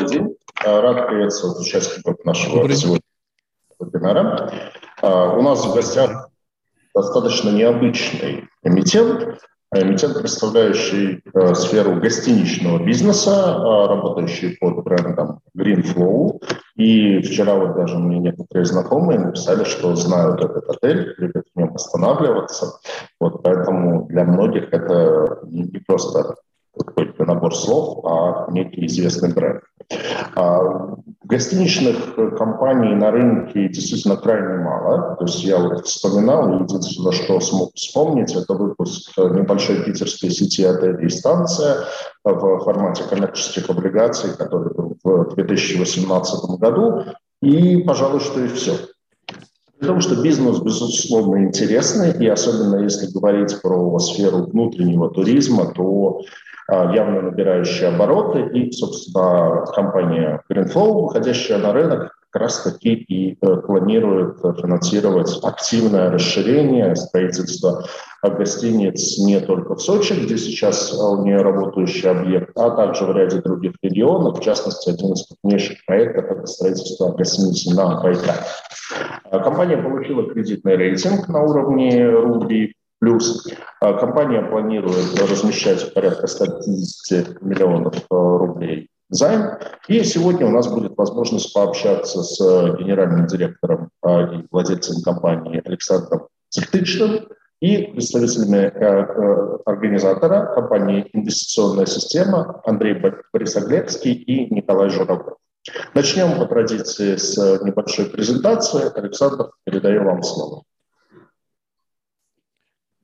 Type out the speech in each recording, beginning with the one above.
Добрый день. Рад приветствовать участников нашего сегодняшнего вебинара. У нас в гостях достаточно необычный эмитент, эмитент, представляющий э, сферу гостиничного бизнеса, работающий под брендом Greenflow. И вчера вот даже мне некоторые знакомые написали, что знают этот отель, любят в нем останавливаться. Вот поэтому для многих это не просто какой-то набор слов, а некий известный бренд. А, гостиничных компаний на рынке действительно крайне мало. То есть я вот вспоминал, единственное, что смог вспомнить, это выпуск небольшой питерской сети отелей «Станция» в формате коммерческих облигаций, который был в 2018 году. И, пожалуй, что и все. Потому что бизнес, безусловно, интересный, и особенно если говорить про сферу внутреннего туризма, то явно набирающие обороты, и, собственно, компания Greenflow, выходящая на рынок, как раз таки и э, планирует финансировать активное расширение строительства гостиниц не только в Сочи, где сейчас у нее работающий объект, а также в ряде других регионов. В частности, один из крупнейших проектов – это строительство гостиницы на Байкале. А, компания получила кредитный рейтинг на уровне рублей Плюс а, компания планирует размещать порядка 150 миллионов а, рублей займ. И сегодня у нас будет возможность пообщаться с генеральным директором а, и владельцем компании Александром Цептычным и представителями организатора компании «Инвестиционная система» Андрей Борисоглебский и Николай Журавлев. Начнем по традиции с небольшой презентации. Александр, передаю вам слово.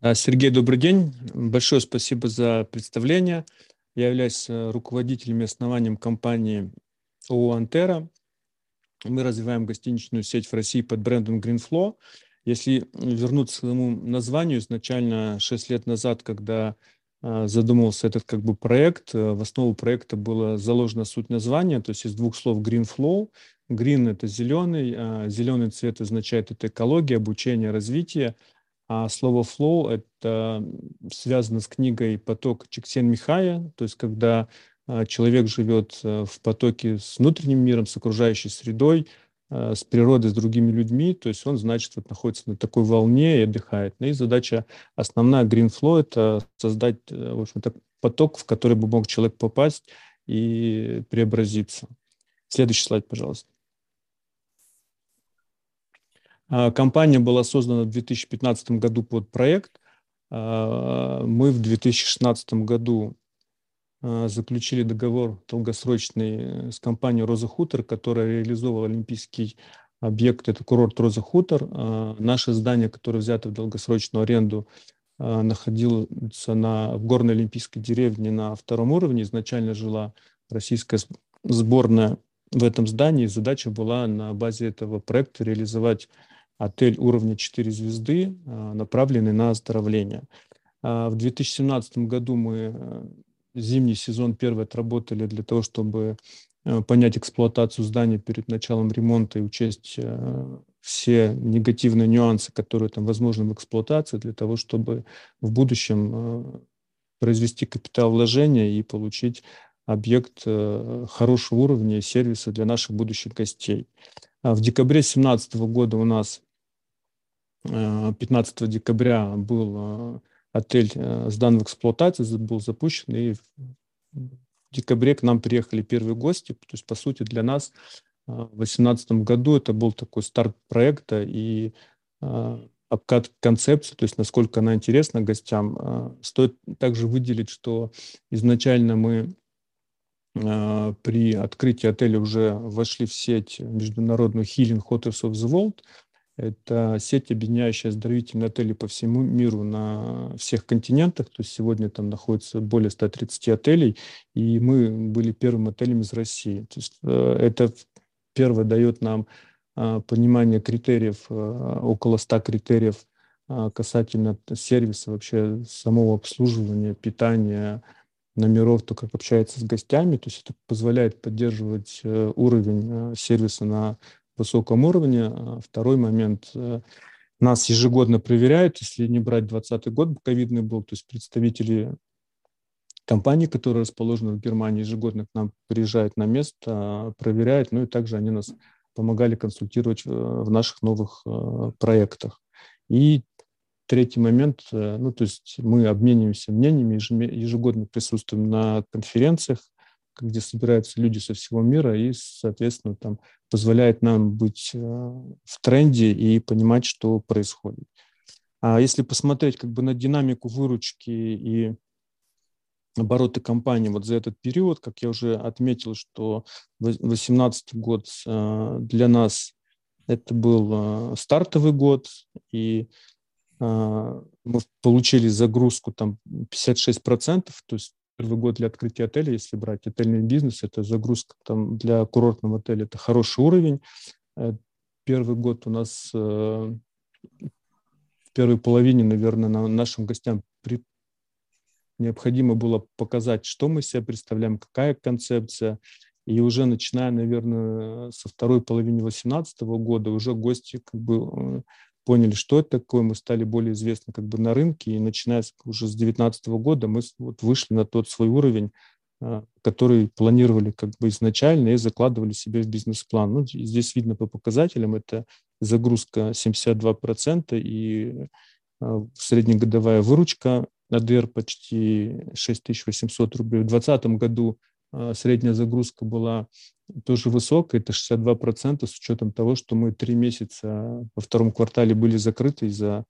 А, Сергей, добрый день. Большое спасибо за представление. Я являюсь э, руководителем и основанием компании ООО «Антера». Мы развиваем гостиничную сеть в России под брендом Greenflow. Если вернуться к своему названию, изначально 6 лет назад, когда а, задумывался этот как бы проект, э, в основу проекта была заложена суть названия, то есть из двух слов Greenflow. Green – это зеленый, а зеленый цвет означает это экология, обучение, развитие – а слово flow – это связано с книгой «Поток Чиксен Михая», то есть когда а, человек живет э, в потоке с внутренним миром, с окружающей средой, э, с природой, с другими людьми, то есть он, значит, вот находится на такой волне и отдыхает. Ну и задача основная Green Flow – это создать, э, в общем-то, поток, в который бы мог человек попасть и преобразиться. Следующий слайд, пожалуйста. А, компания была создана в 2015 году под проект. А, мы в 2016 году а, заключили договор долгосрочный с компанией «Роза Хутор», которая реализовывала олимпийский объект, это курорт «Роза Хутор». Наше здание, которое взято в долгосрочную аренду, находился на, в горной олимпийской деревне на втором уровне. Изначально жила российская сборная в этом здании. Задача была на базе этого проекта реализовать отель уровня 4 звезды, а, направленный на оздоровление. А, в 2017 году мы э, зимний сезон первый отработали для того, чтобы э, понять эксплуатацию здания перед началом ремонта и учесть э, все негативные нюансы, которые там возможны в эксплуатации, для того, чтобы в будущем произвести капитал вложения и получить объект хорошего уровня сервиса для наших будущих гостей. А в декабре 2017 года у нас 15 декабря был э, отель э, сдан в эксплуатацию, был запущен, и в декабре к нам приехали первые гости. То есть, по сути, для нас э, в 2018 году это был такой старт проекта и обкат концепции, то есть насколько она интересна гостям. Стоит также выделить, что изначально мы при открытии отеля уже вошли в сеть международную Healing Hotels of the World – это сеть, объединяющая оздоровительные отели по всему миру на всех континентах. То есть сегодня там находится более 130 отелей, и мы были первым отелем из России. То есть э, это первое дает нам а, понимание критериев, а, около 100 критериев касательно сервиса, вообще самого обслуживания, питания, номеров, то, как общается с гостями. То есть это позволяет поддерживать э, уровень э, сервиса на высоком уровне. А второй момент. Э, нас ежегодно проверяют, если не брать 2020 год, ковидный был, то есть представители компании, которые расположены в Германии, ежегодно к нам приезжают на место, проверяют, ну и также они нас помогали консультировать в наших новых проектах. И третий момент, ну то есть мы обмениваемся мнениями, ежегодно присутствуем на конференциях, где собираются люди со всего мира и, соответственно, там позволяет нам быть э, в тренде и понимать, что происходит. А если посмотреть как бы на динамику выручки и обороты компании вот за этот период, как я уже отметил, что 2018 год э, для нас это был э, стартовый год, и мы получили загрузку там 56%, то есть первый год для открытия отеля, если брать отельный бизнес, это загрузка там для курортного отеля, это хороший уровень. Э, первый год у нас э, в первой половине, наверное, нашим гостям при... необходимо было показать, что мы себя представляем, какая концепция. И уже начиная, наверное, со второй половины 2018 года уже гости как бы э, поняли, что это такое, мы стали более известны как бы на рынке, и начиная уже с 2019 года мы вот вышли на тот свой уровень, а, который планировали как бы изначально и закладывали себе в бизнес-план. Ну, здесь видно по показателям, это загрузка 72% и а, среднегодовая выручка АДР почти 6800 рублей. В 2020 году средняя загрузка была тоже высокая, это 62% с учетом того, что мы три месяца во втором квартале были закрыты из-за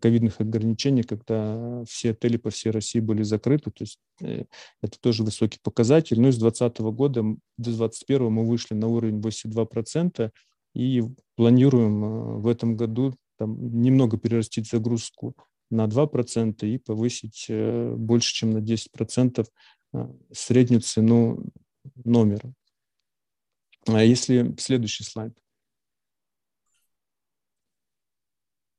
ковидных ограничений, когда все отели по всей России были закрыты. То есть э, это тоже высокий показатель. Ну и с 2020 года до 2021 мы вышли на уровень 82% и планируем э, в этом году там, немного перерастить загрузку на 2% и повысить э, больше, чем на 10% среднюю цену номера. А если следующий слайд.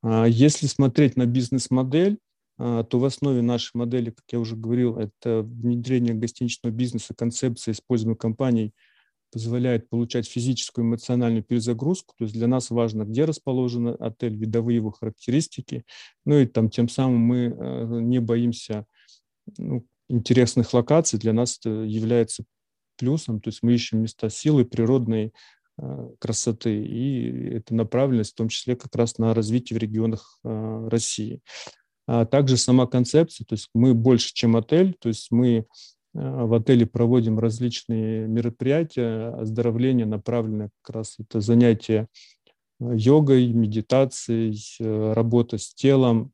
А если смотреть на бизнес-модель, а, то в основе нашей модели, как я уже говорил, это внедрение гостиничного бизнеса, концепция, используемая компанией, позволяет получать физическую эмоциональную перезагрузку. То есть для нас важно, где расположен отель, видовые его характеристики. Ну и там тем самым мы не боимся ну, интересных локаций. Для нас это является плюсом, то есть мы ищем места силы, природной э, красоты, и это направленность в том числе как раз на развитие в регионах э, России. А также сама концепция, то есть мы больше, чем отель, то есть мы э, в отеле проводим различные мероприятия, оздоровления, направленные как раз это занятия йогой, медитацией, работа с телом,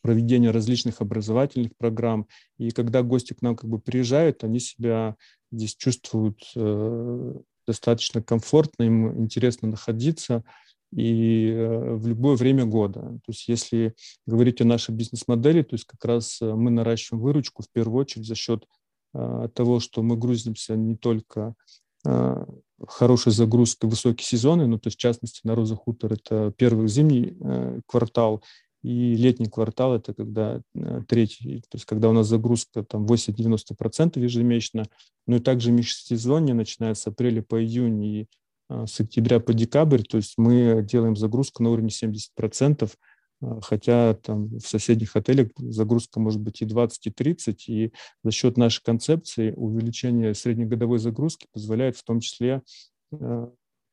проведение различных образовательных программ. И когда гости к нам как бы приезжают, они себя здесь чувствуют э, достаточно комфортно, им интересно находиться и э, в любое время года. То есть если говорить о нашей бизнес-модели, то есть как раз э, мы наращиваем выручку в первую очередь за счет того, что мы грузимся не только хорошей загрузкой высокие сезоны, ну, то есть, в частности, на Роза Хутор это первый зимний квартал, и летний квартал – это когда э, третий, то есть когда у нас загрузка там 80-90% ежемесячно. Ну и также межсезонье, начиная с апреля по июнь и а, с октября по декабрь, то есть мы делаем загрузку на уровне 70%, а, хотя там в соседних отелях загрузка может быть и 20, и 30, и за счет нашей концепции увеличение среднегодовой загрузки позволяет в том числе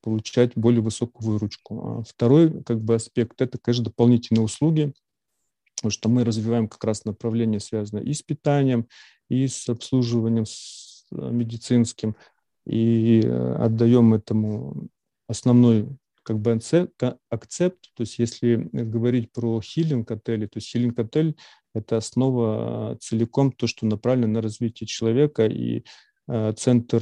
получать более высокую выручку. А второй как бы, аспект – это, конечно, дополнительные услуги, потому что мы развиваем как раз направление, связанное и с питанием, и с обслуживанием э, медицинским, и э, отдаем этому основной как бы акцепт, то есть если говорить про хилинг отели, то есть хилинг отель – это основа целиком то, что направлено на развитие человека, и э, центр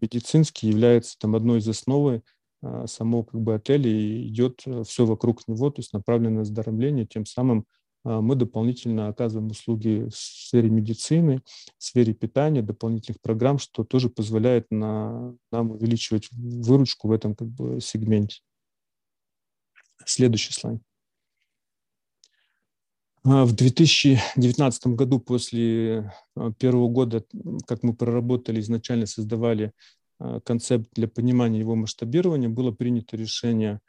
медицинский является там одной из основы а, самого как бы отеля и идет э, все вокруг него, то есть направлено на оздоровление, тем самым а, мы дополнительно оказываем услуги в сфере медицины, в сфере питания, дополнительных программ, что тоже позволяет на, нам увеличивать выручку в этом как бы сегменте. Следующий слайд. А, в 2019 году, после а, первого года, как мы проработали, изначально создавали а, концепт для понимания его масштабирования, было принято решение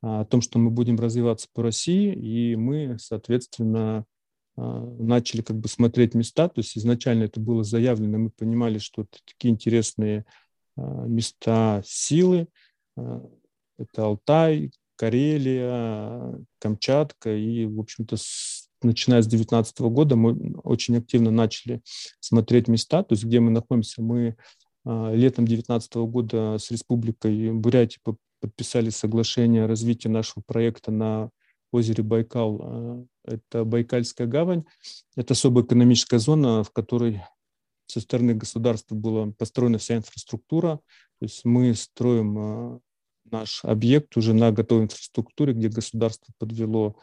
о том, что мы будем развиваться по России, и мы, соответственно, начали как бы смотреть места. То есть изначально это было заявлено, мы понимали, что это такие интересные места силы. Это Алтай, Карелия, Камчатка. И, в общем-то, начиная с 2019 года мы очень активно начали смотреть места, то есть где мы находимся. Мы а, летом 2019 года с Республикой Бурятия подписали соглашение о развитии нашего проекта на озере Байкал. А, это Байкальская гавань. Это особая экономическая зона, в которой со стороны государства была построена вся инфраструктура. То есть мы строим а, наш объект уже на готовой инфраструктуре, где государство подвело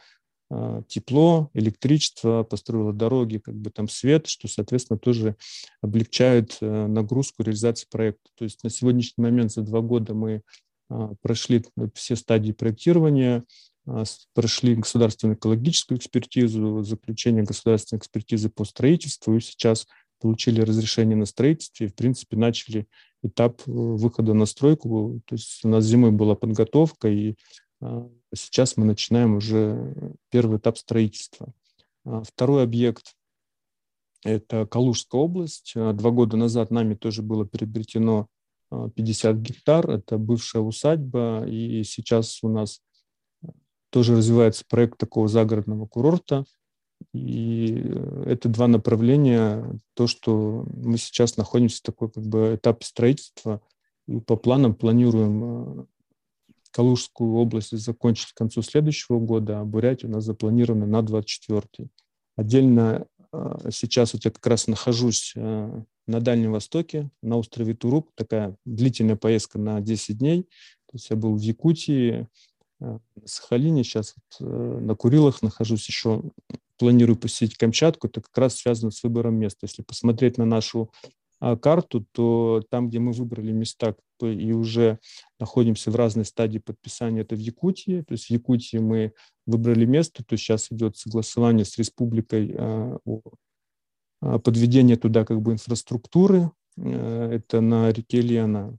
тепло, электричество, построила дороги, как бы там свет, что, соответственно, тоже облегчает э, нагрузку реализации проекта. То есть на сегодняшний момент за два года мы а, прошли все стадии проектирования, а, прошли государственную экологическую экспертизу, заключение государственной экспертизы по строительству и сейчас получили разрешение на строительство и, в принципе, начали этап э, выхода на стройку. То есть у нас зимой была подготовка, и Сейчас мы начинаем уже первый этап строительства. А, второй объект – это Калужская область. А, два года назад нами тоже было приобретено 50 а, гектар. Это бывшая усадьба, и сейчас у нас тоже развивается проект такого загородного курорта. И это два направления, то, что мы сейчас находимся в такой как бы этапе строительства, и по планам планируем Калужскую область закончить к концу следующего года, а Бурятию у нас запланировано на 24 Отдельно а, сейчас вот я как раз нахожусь а, на Дальнем Востоке, на острове Туруп, такая длительная поездка на 10 дней. То есть я был в Якутии, а, Сахалине, сейчас вот э, на Курилах нахожусь еще, планирую посетить Камчатку, это как раз связано с выбором места. Если посмотреть на нашу карту, то там, где мы выбрали места и уже находимся в разной стадии подписания, это в Якутии. То есть в Якутии мы выбрали место, то сейчас идет согласование с республикой а, о а, подведении туда как бы инфраструктуры. Э, это на реке Лена.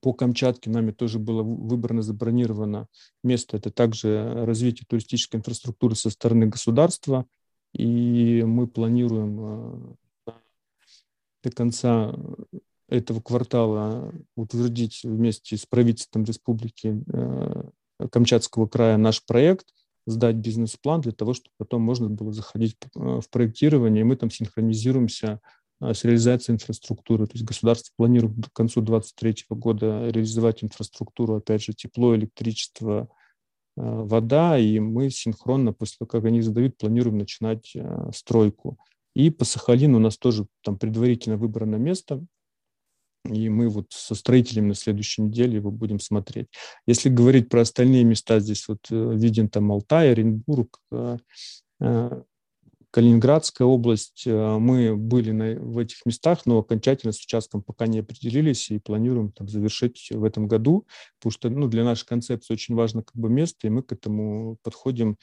По Камчатке нами тоже было выбрано, забронировано место. Это также развитие туристической инфраструктуры со стороны государства. И мы планируем до конца этого квартала утвердить вместе с правительством республики э, Камчатского края наш проект, сдать бизнес-план для того, чтобы потом можно было заходить э, в проектирование, и мы там синхронизируемся э, с реализацией инфраструктуры. То есть государство планирует к концу 2023 года реализовать инфраструктуру, опять же, тепло, электричество, вода, и мы синхронно, после того, как они задают, планируем начинать стройку. И по Сахалину у нас тоже там предварительно выбрано место, и мы вот со строителями на следующей неделе его будем смотреть. Если говорить про остальные места, здесь вот э, виден там Алтай, Оренбург, э, э, Калининградская область. Мы были на, в этих местах, но окончательно с участком пока не определились и планируем там, завершить в этом году, потому что ну, для нашей концепции очень важно как бы место, и мы к этому подходим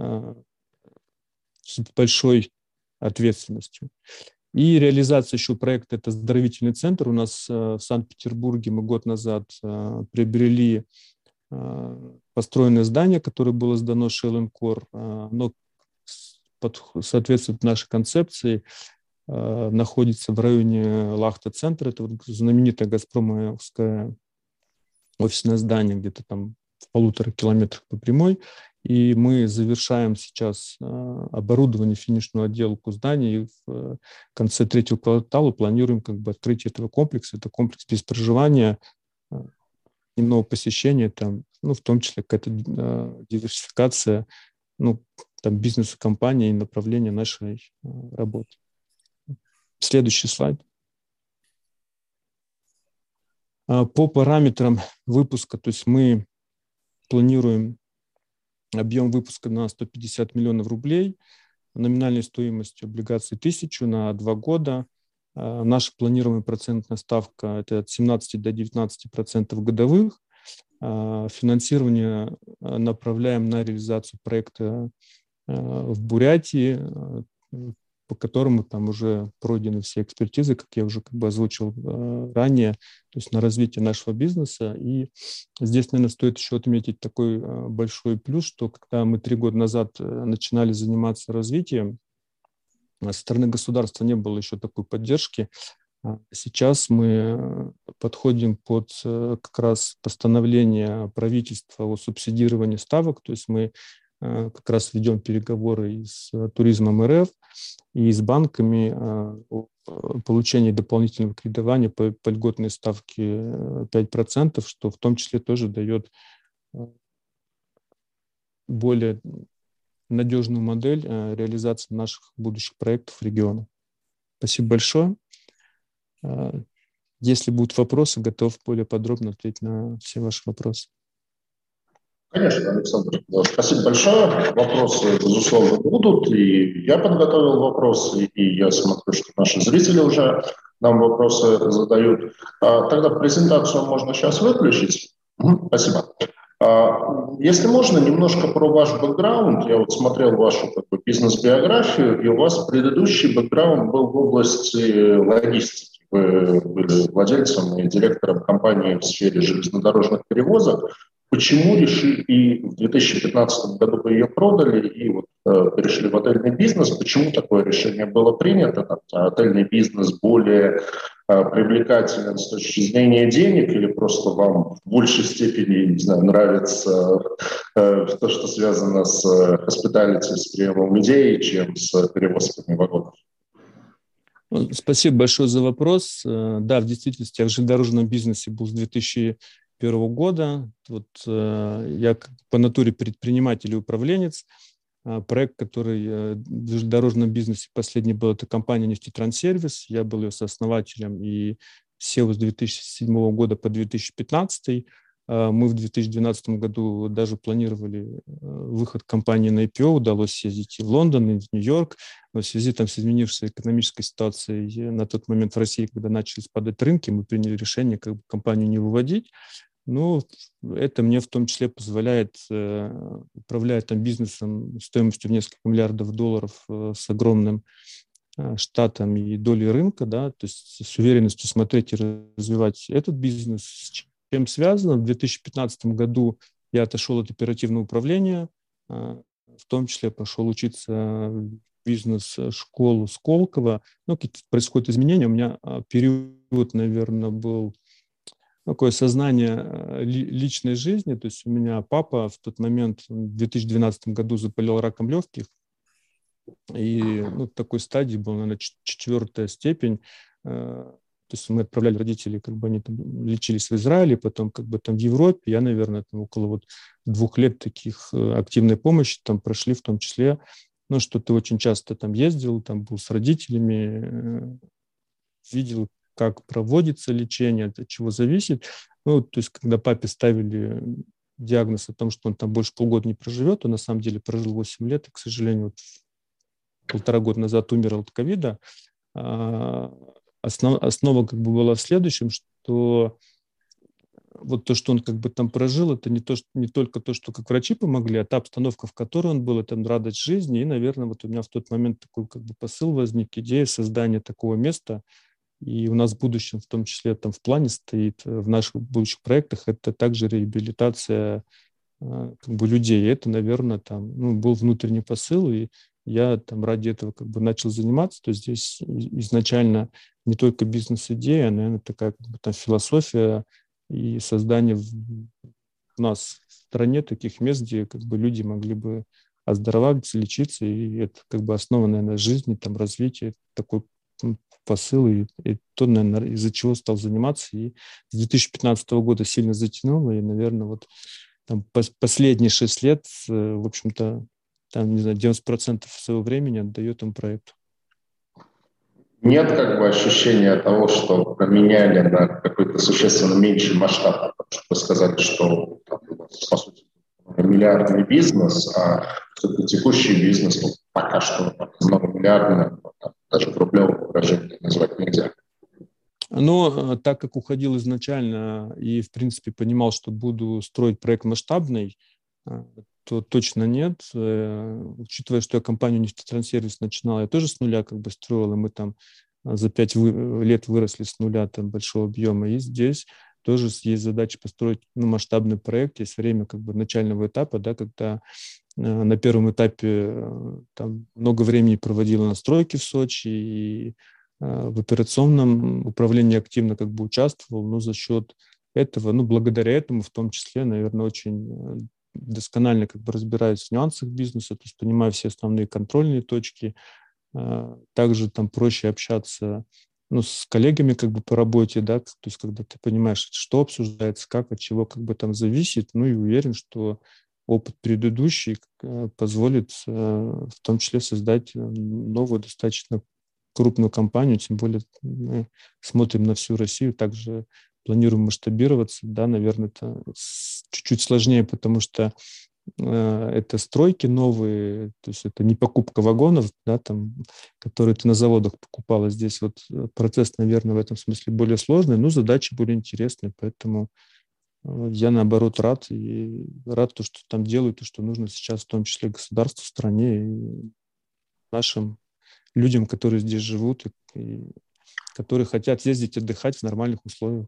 с большой ответственностью. И реализация еще проекта – это оздоровительный центр. У нас э, в Санкт-Петербурге мы год назад э, приобрели э, построенное здание, которое было сдано Шелленкор. Оно соответствует нашей концепции, находится в районе Лахта-центра. Это вот знаменитое «Газпромовское» офисное здание, где-то там в полутора километрах по прямой. И мы завершаем сейчас а, оборудование финишную отделку зданий. И в э, конце третьего квартала планируем как бы открытие этого комплекса. Это комплекс без проживания, а, немного посещения, там, ну, в том числе какая-то а, диверсификация ну, там, бизнеса компании и направления нашей работы. Следующий слайд. По параметрам выпуска, то есть мы планируем объем выпуска на 150 миллионов рублей, номинальной стоимостью облигаций 1000 на два года. А, наша планируемая процентная ставка – это от 17 до 19 процентов годовых. А, финансирование а, направляем на реализацию проекта в Бурятии. По которому там уже пройдены все экспертизы, как я уже как бы озвучил э, ранее, то есть на развитие нашего бизнеса. И здесь, наверное, стоит еще отметить такой э, большой плюс, что когда мы три года назад начинали заниматься развитием, со стороны государства не было еще такой поддержки. А сейчас мы подходим под как раз постановление правительства о субсидировании ставок, то есть мы Э, как раз ведем переговоры и с э, туризмом РФ, и с банками э, о получении дополнительного кредитования по, по льготной ставке 5%, что в том числе тоже дает более надежную модель реализации наших будущих проектов в регионе. Спасибо большое. Если будут вопросы, готов более подробно ответить на все ваши вопросы. Конечно, Александр. Спасибо большое. Вопросы, безусловно, будут. И я подготовил вопросы, и я смотрю, что наши зрители уже нам вопросы задают. А, тогда презентацию можно сейчас выключить. Спасибо. А, если можно, немножко про ваш бэкграунд. Я вот смотрел вашу как бы, бизнес-биографию, и у вас предыдущий бэкграунд был в области логистики. Вы были владельцем и директором компании в сфере железнодорожных перевозок. Почему решили, и в 2015 году ее продали, и вот э, перешли в отельный бизнес, почему такое решение было принято? Там, отельный бизнес более э, привлекателен с точки зрения денег или просто вам в большей степени, не знаю, нравится э, то, что связано с hospitality, с приемом идей, чем с перевозками вагонов? Спасибо большое за вопрос. Э, да, в действительности в железнодорожном бизнесе был с 2000 2021 года. Вот э, я по натуре предприниматель и управленец. А, проект, который э, в железнодорожном бизнесе последний был, это компания «Нефтетранссервис». Я был ее сооснователем и SEO с 2007 года по 2015. А, мы в 2012 году даже планировали э, выход компании на IPO, удалось съездить и в Лондон, и в Нью-Йорк, но в связи там, с изменившейся экономической ситуацией на тот момент в России, когда начали спадать рынки, мы приняли решение как бы, компанию не выводить, ну, это мне в том числе позволяет э, управлять там бизнесом стоимостью в несколько миллиардов долларов э, с огромным э, штатом и долей рынка, да, то есть с уверенностью смотреть и развивать этот бизнес. С чем связано? В 2015 году я отошел от оперативного управления, в том числе пошел учиться бизнес-школу Сколково. Ну, какие-то происходят изменения. У меня период, наверное, был такое сознание э, личной жизни. То есть у меня папа в тот момент, в 2012 году заболел раком легких, и ну, такой стадии был, наверное, четвертая степень. Э, то есть мы отправляли родителей, как бы они там лечились в Израиле, потом как бы там в Европе. Я, наверное, там около вот двух лет таких э, активной помощи там прошли, в том числе, ну, что ты очень часто там ездил, там был с родителями, видел, как проводится лечение, от чего зависит. Ну, то есть, когда папе ставили диагноз о том, что он там больше полгода не проживет, он на самом деле прожил 8 лет, и, к сожалению, вот полтора года назад умер от ковида. А, основ, основа как бы была в следующем, что вот то, что он как бы там прожил, это не, то, что, не только то, что как врачи помогли, а та обстановка, в которой он был, это радость жизни. И, наверное, вот у меня в тот момент такой как бы посыл возник, идея создания такого места, и у нас в будущем, в том числе там в плане стоит, э, в наших будущих проектах, это также реабилитация э, как бы людей. Это, наверное, там ну, был внутренний посыл, и я там ради этого как бы начал заниматься. То есть здесь изначально не только бизнес-идея, а, наверное, такая как бы там философия и создание у нас в стране таких мест, где как бы люди могли бы оздоравливаться, лечиться, и это как бы основа, наверное, жизни, там, развития, такой посыл, и, и то, наверное, из-за чего стал заниматься. И с 2015 года сильно затянуло, и, наверное, вот там последние шесть лет, э, в общем-то, там, не знаю, 90% своего времени отдает этому проекту. Нет как бы ощущения того, что поменяли на какой-то существенно меньший масштаб, потому что вы сказали, что по сути, миллиардный бизнес, а текущий бизнес ну, пока что многомиллиардный, даже в рублевом выражении назвать нельзя. Но э, так как уходил изначально и, в принципе, понимал, что буду строить проект масштабный, э, то точно нет. Э, учитывая, что я компанию нефтетранссервис начинал, я тоже с нуля как бы строил, и мы там за пять лет выросли с нуля там большого объема. И здесь тоже есть задача построить ну, масштабный проект, есть время как бы начального этапа, да, когда на первом этапе э, там много времени проводила настройки в Сочи и э, в операционном управлении активно как бы участвовал, но за счет этого, ну, благодаря этому в том числе, наверное, очень досконально как бы разбираюсь в нюансах бизнеса, то есть понимаю все основные контрольные точки, также там проще общаться ну, с коллегами как бы по работе, да, то есть когда ты понимаешь, что обсуждается, как, от чего как бы там зависит, ну и уверен, что опыт предыдущий э, позволит э, в том числе создать э, новую достаточно крупную компанию, тем более мы смотрим на всю Россию, также планируем масштабироваться, да, наверное, это чуть-чуть сложнее, потому что это стройки новые, то есть это не покупка вагонов, да, там, которые ты на заводах покупала. Здесь вот процесс, наверное, в этом смысле более сложный, но задачи более интересные, поэтому я, наоборот, рад и рад то, что там делают, то, что нужно сейчас, в том числе государству, стране и нашим людям, которые здесь живут и, и которые хотят ездить отдыхать в нормальных условиях.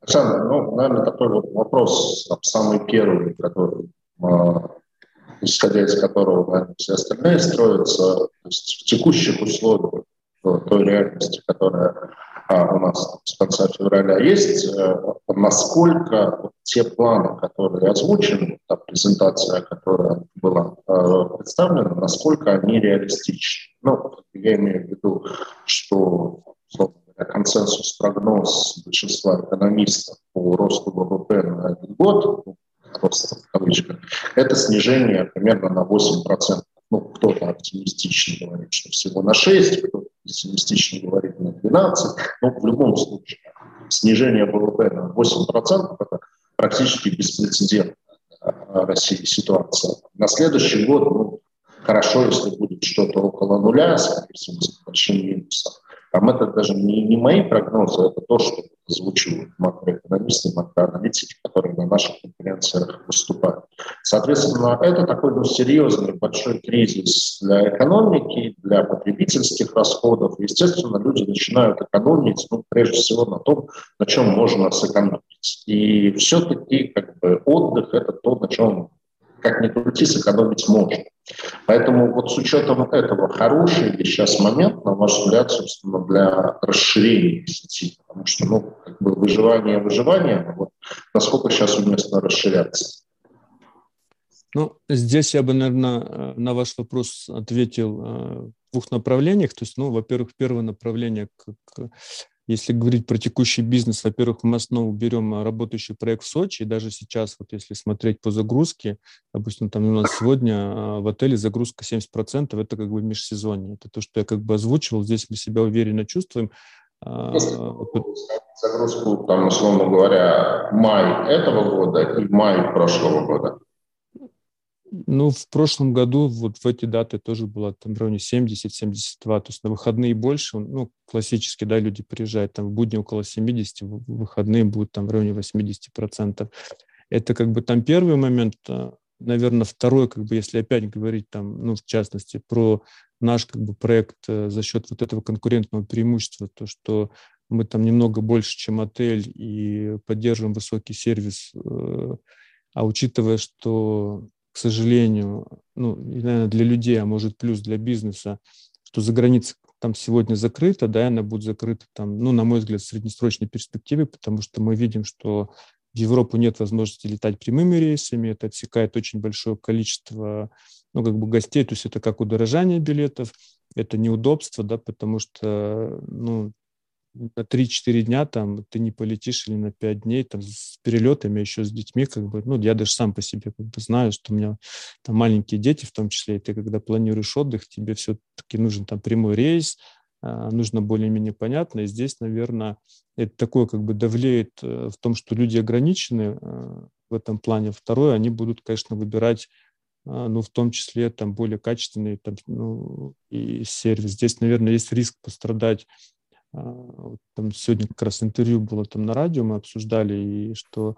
Александр, ну, наверное, такой вот вопрос, самый первый, который а, исходя из которого наверное, все остальные строятся, то есть в текущих условиях той реальности, которая у нас с конца февраля есть, э, насколько те планы, которые озвучены, та презентация, которая была э, представлена, насколько они реалистичны. Ну, я имею в виду, что консенсус, прогноз большинства экономистов по росту ВВП на этот год, просто в кавычках, это снижение примерно на 8%. Ну, кто-то оптимистично говорит, что всего на 6, кто-то пессимистично говорит 12, но в любом случае снижение ВВП на 8% – это практически беспрецедентная в России ситуация. На следующий год ну, хорошо, если будет что-то около нуля, с большим минусом. Там это даже не, не мои прогнозы, это то, что озвучивают макроэкономисты, макроаналитики, которые на наших конференциях выступают. Соответственно, это такой ну, серьезный большой кризис для экономики, для потребительских расходов. Естественно, люди начинают экономить, ну, прежде всего, на том, на чем можно сэкономить. И все-таки как бы, отдых – это то, на чем как ни крути, сэкономить можно. Поэтому вот с учетом этого, хороший ли сейчас момент, на ваш взгляд, собственно, для расширения сети? Потому что, ну, как бы выживание, выживание, вот насколько сейчас уместно расширяться? Ну, здесь я бы, наверное, на ваш вопрос ответил э, в двух направлениях. То есть, ну, во-первых, первое направление к, если говорить про текущий бизнес, во-первых, мы основу берем а, работающий проект в Сочи, и даже сейчас, вот если смотреть по загрузке, допустим, там у нас сегодня а, в отеле загрузка 70%, это как бы межсезонье. Это то, что я как бы озвучивал, здесь мы себя уверенно чувствуем. А, загрузку, там, условно говоря, май этого года и май прошлого года. Ну, в прошлом году вот в эти даты тоже было там в районе 70-72, то есть на выходные больше, ну, классически, да, люди приезжают там в будни около 70, в выходные будут там в районе 80%. Это как бы там первый момент, а, наверное, второй, как бы, если опять говорить там, ну, в частности, про наш как бы проект э, за счет вот этого конкурентного преимущества, то, что мы там немного больше, чем отель и поддерживаем высокий сервис, э, а учитывая, что к сожалению, ну, наверное, для людей, а может плюс для бизнеса, что за границей там сегодня закрыта, да, она будет закрыта там, ну, на мой взгляд, в среднесрочной перспективе, потому что мы видим, что в Европу нет возможности летать прямыми рейсами, это отсекает очень большое количество, ну, как бы гостей, то есть это как удорожание билетов, это неудобство, да, потому что, ну, на 3-4 дня там ты не полетишь или на 5 дней там с перелетами еще с детьми как бы. Ну я даже сам по себе как бы знаю что у меня там маленькие дети в том числе и ты когда планируешь отдых тебе все-таки нужен там прямой рейс а, нужно более-менее понятно. И здесь наверное это такое как бы давлеет э, в том что люди ограничены э, в этом плане. Второе они будут конечно выбирать а, ну, в том числе там более качественный там, ну, и сервис. Здесь, наверное, есть риск пострадать а, там сегодня как раз интервью было там на радио, мы обсуждали, и что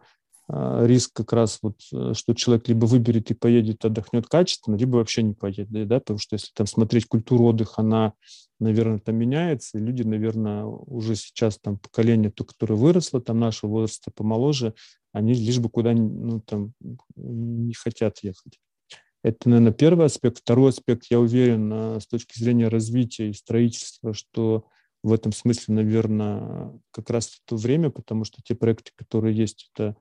а, риск как раз вот, э, что человек либо выберет и поедет, отдохнет качественно, либо вообще не поедет, да, потому что если там смотреть культуру отдыха, она, наверное, там меняется, и люди, наверное, уже сейчас там поколение, то, которое выросло, там нашего возраста помоложе, они лишь бы куда ну, там, не хотят ехать. Это, наверное, первый аспект. Второй аспект, я уверен, а, с точки зрения развития и строительства, что в этом смысле, наверное, как раз то время, потому что те проекты, которые есть, это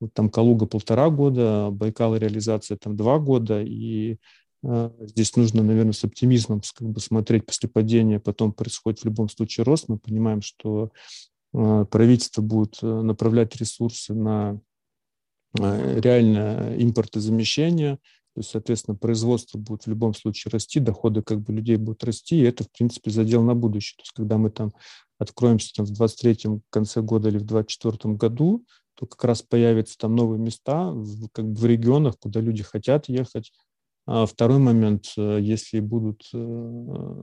вот там Калуга полтора года, Байкал реализация там два года, и э, здесь нужно, наверное, с оптимизмом как бы смотреть после падения, потом происходит в любом случае рост. Мы понимаем, что э, правительство будет э, направлять ресурсы на э, реальное импортозамещение, то есть, соответственно, производство будет в любом случае расти, доходы как бы людей будут расти, и это, в принципе, задел на будущее. То есть, когда мы там откроемся там, в 23-м конце года или в 24-м году, то как раз появятся там новые места в, как бы в регионах, куда люди хотят ехать. А второй момент, э, если будут э,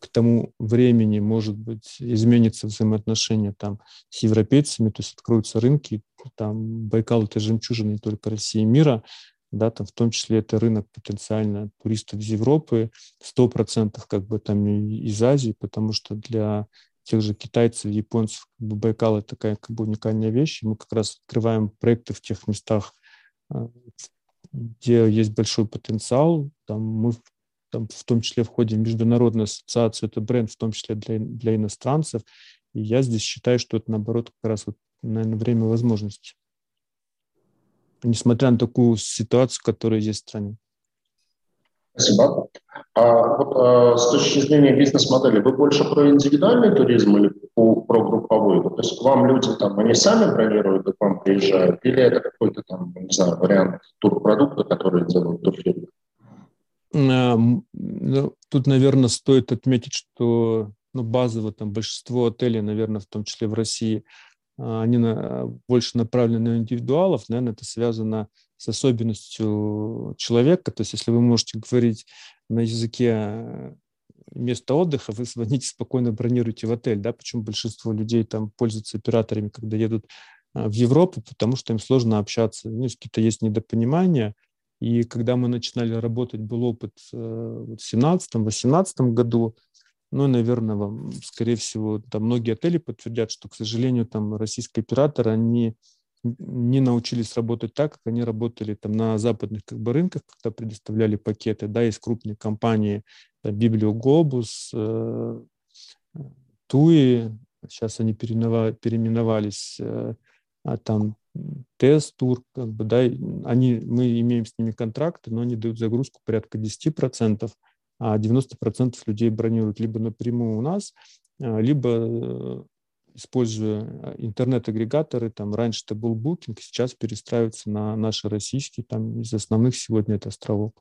к тому времени, может быть, изменится взаимоотношения там с европейцами, то есть откроются рынки, там Байкал – это жемчужина не только России и мира, да, там в том числе это рынок потенциально туристов из Европы, 100% как бы там из Азии, потому что для тех же китайцев, японцев, как бы Байкал это такая как бы уникальная вещь. мы как раз открываем проекты в тех местах, а, где есть большой потенциал. Там мы там, в том числе входим в международную ассоциацию, это бренд в том числе для, для иностранцев. И я здесь считаю, что это, наоборот, как раз, вот, наверное, время возможности. Несмотря на такую ситуацию, которая есть в стране. Спасибо. А вот а, с точки зрения бизнес-модели, вы больше про индивидуальный туризм или про, групповой? То есть к вам люди там, они сами бронируют и к вам приезжают? Или это какой-то там, не знаю, вариант турпродукта, который делают турфирмы? Ну, тут, наверное, стоит отметить, что ну, базово там большинство отелей, наверное, в том числе в России, а, они на, больше направлены на индивидуалов. Наверное, это связано с особенностью человека. То есть если вы можете говорить на языке э, места отдыха, вы звоните, спокойно бронируете в отель. Да? Почему большинство людей там пользуются операторами, когда едут э, в Европу, потому что им сложно общаться. Ну, какие-то есть недопонимания. И когда мы начинали работать, был опыт э, в 2017-2018 году, ну, наверное, вам, скорее всего, там многие отели подтвердят, что, к сожалению, там российские операторы, они не научились работать так, как они работали там на западных как бы, рынках, когда предоставляли пакеты. Да, есть крупные компании, там, Библиоглобус, э, Туи, сейчас они переименовались, э, а там Тест-тур, как бы, да, они, мы имеем с ними контракты, но они дают загрузку порядка 10%, а 90% людей бронируют либо напрямую у нас, э, либо э, используя э, интернет-агрегаторы, там раньше это был Booking, сейчас перестраивается на наши российские, там из основных сегодня это островок.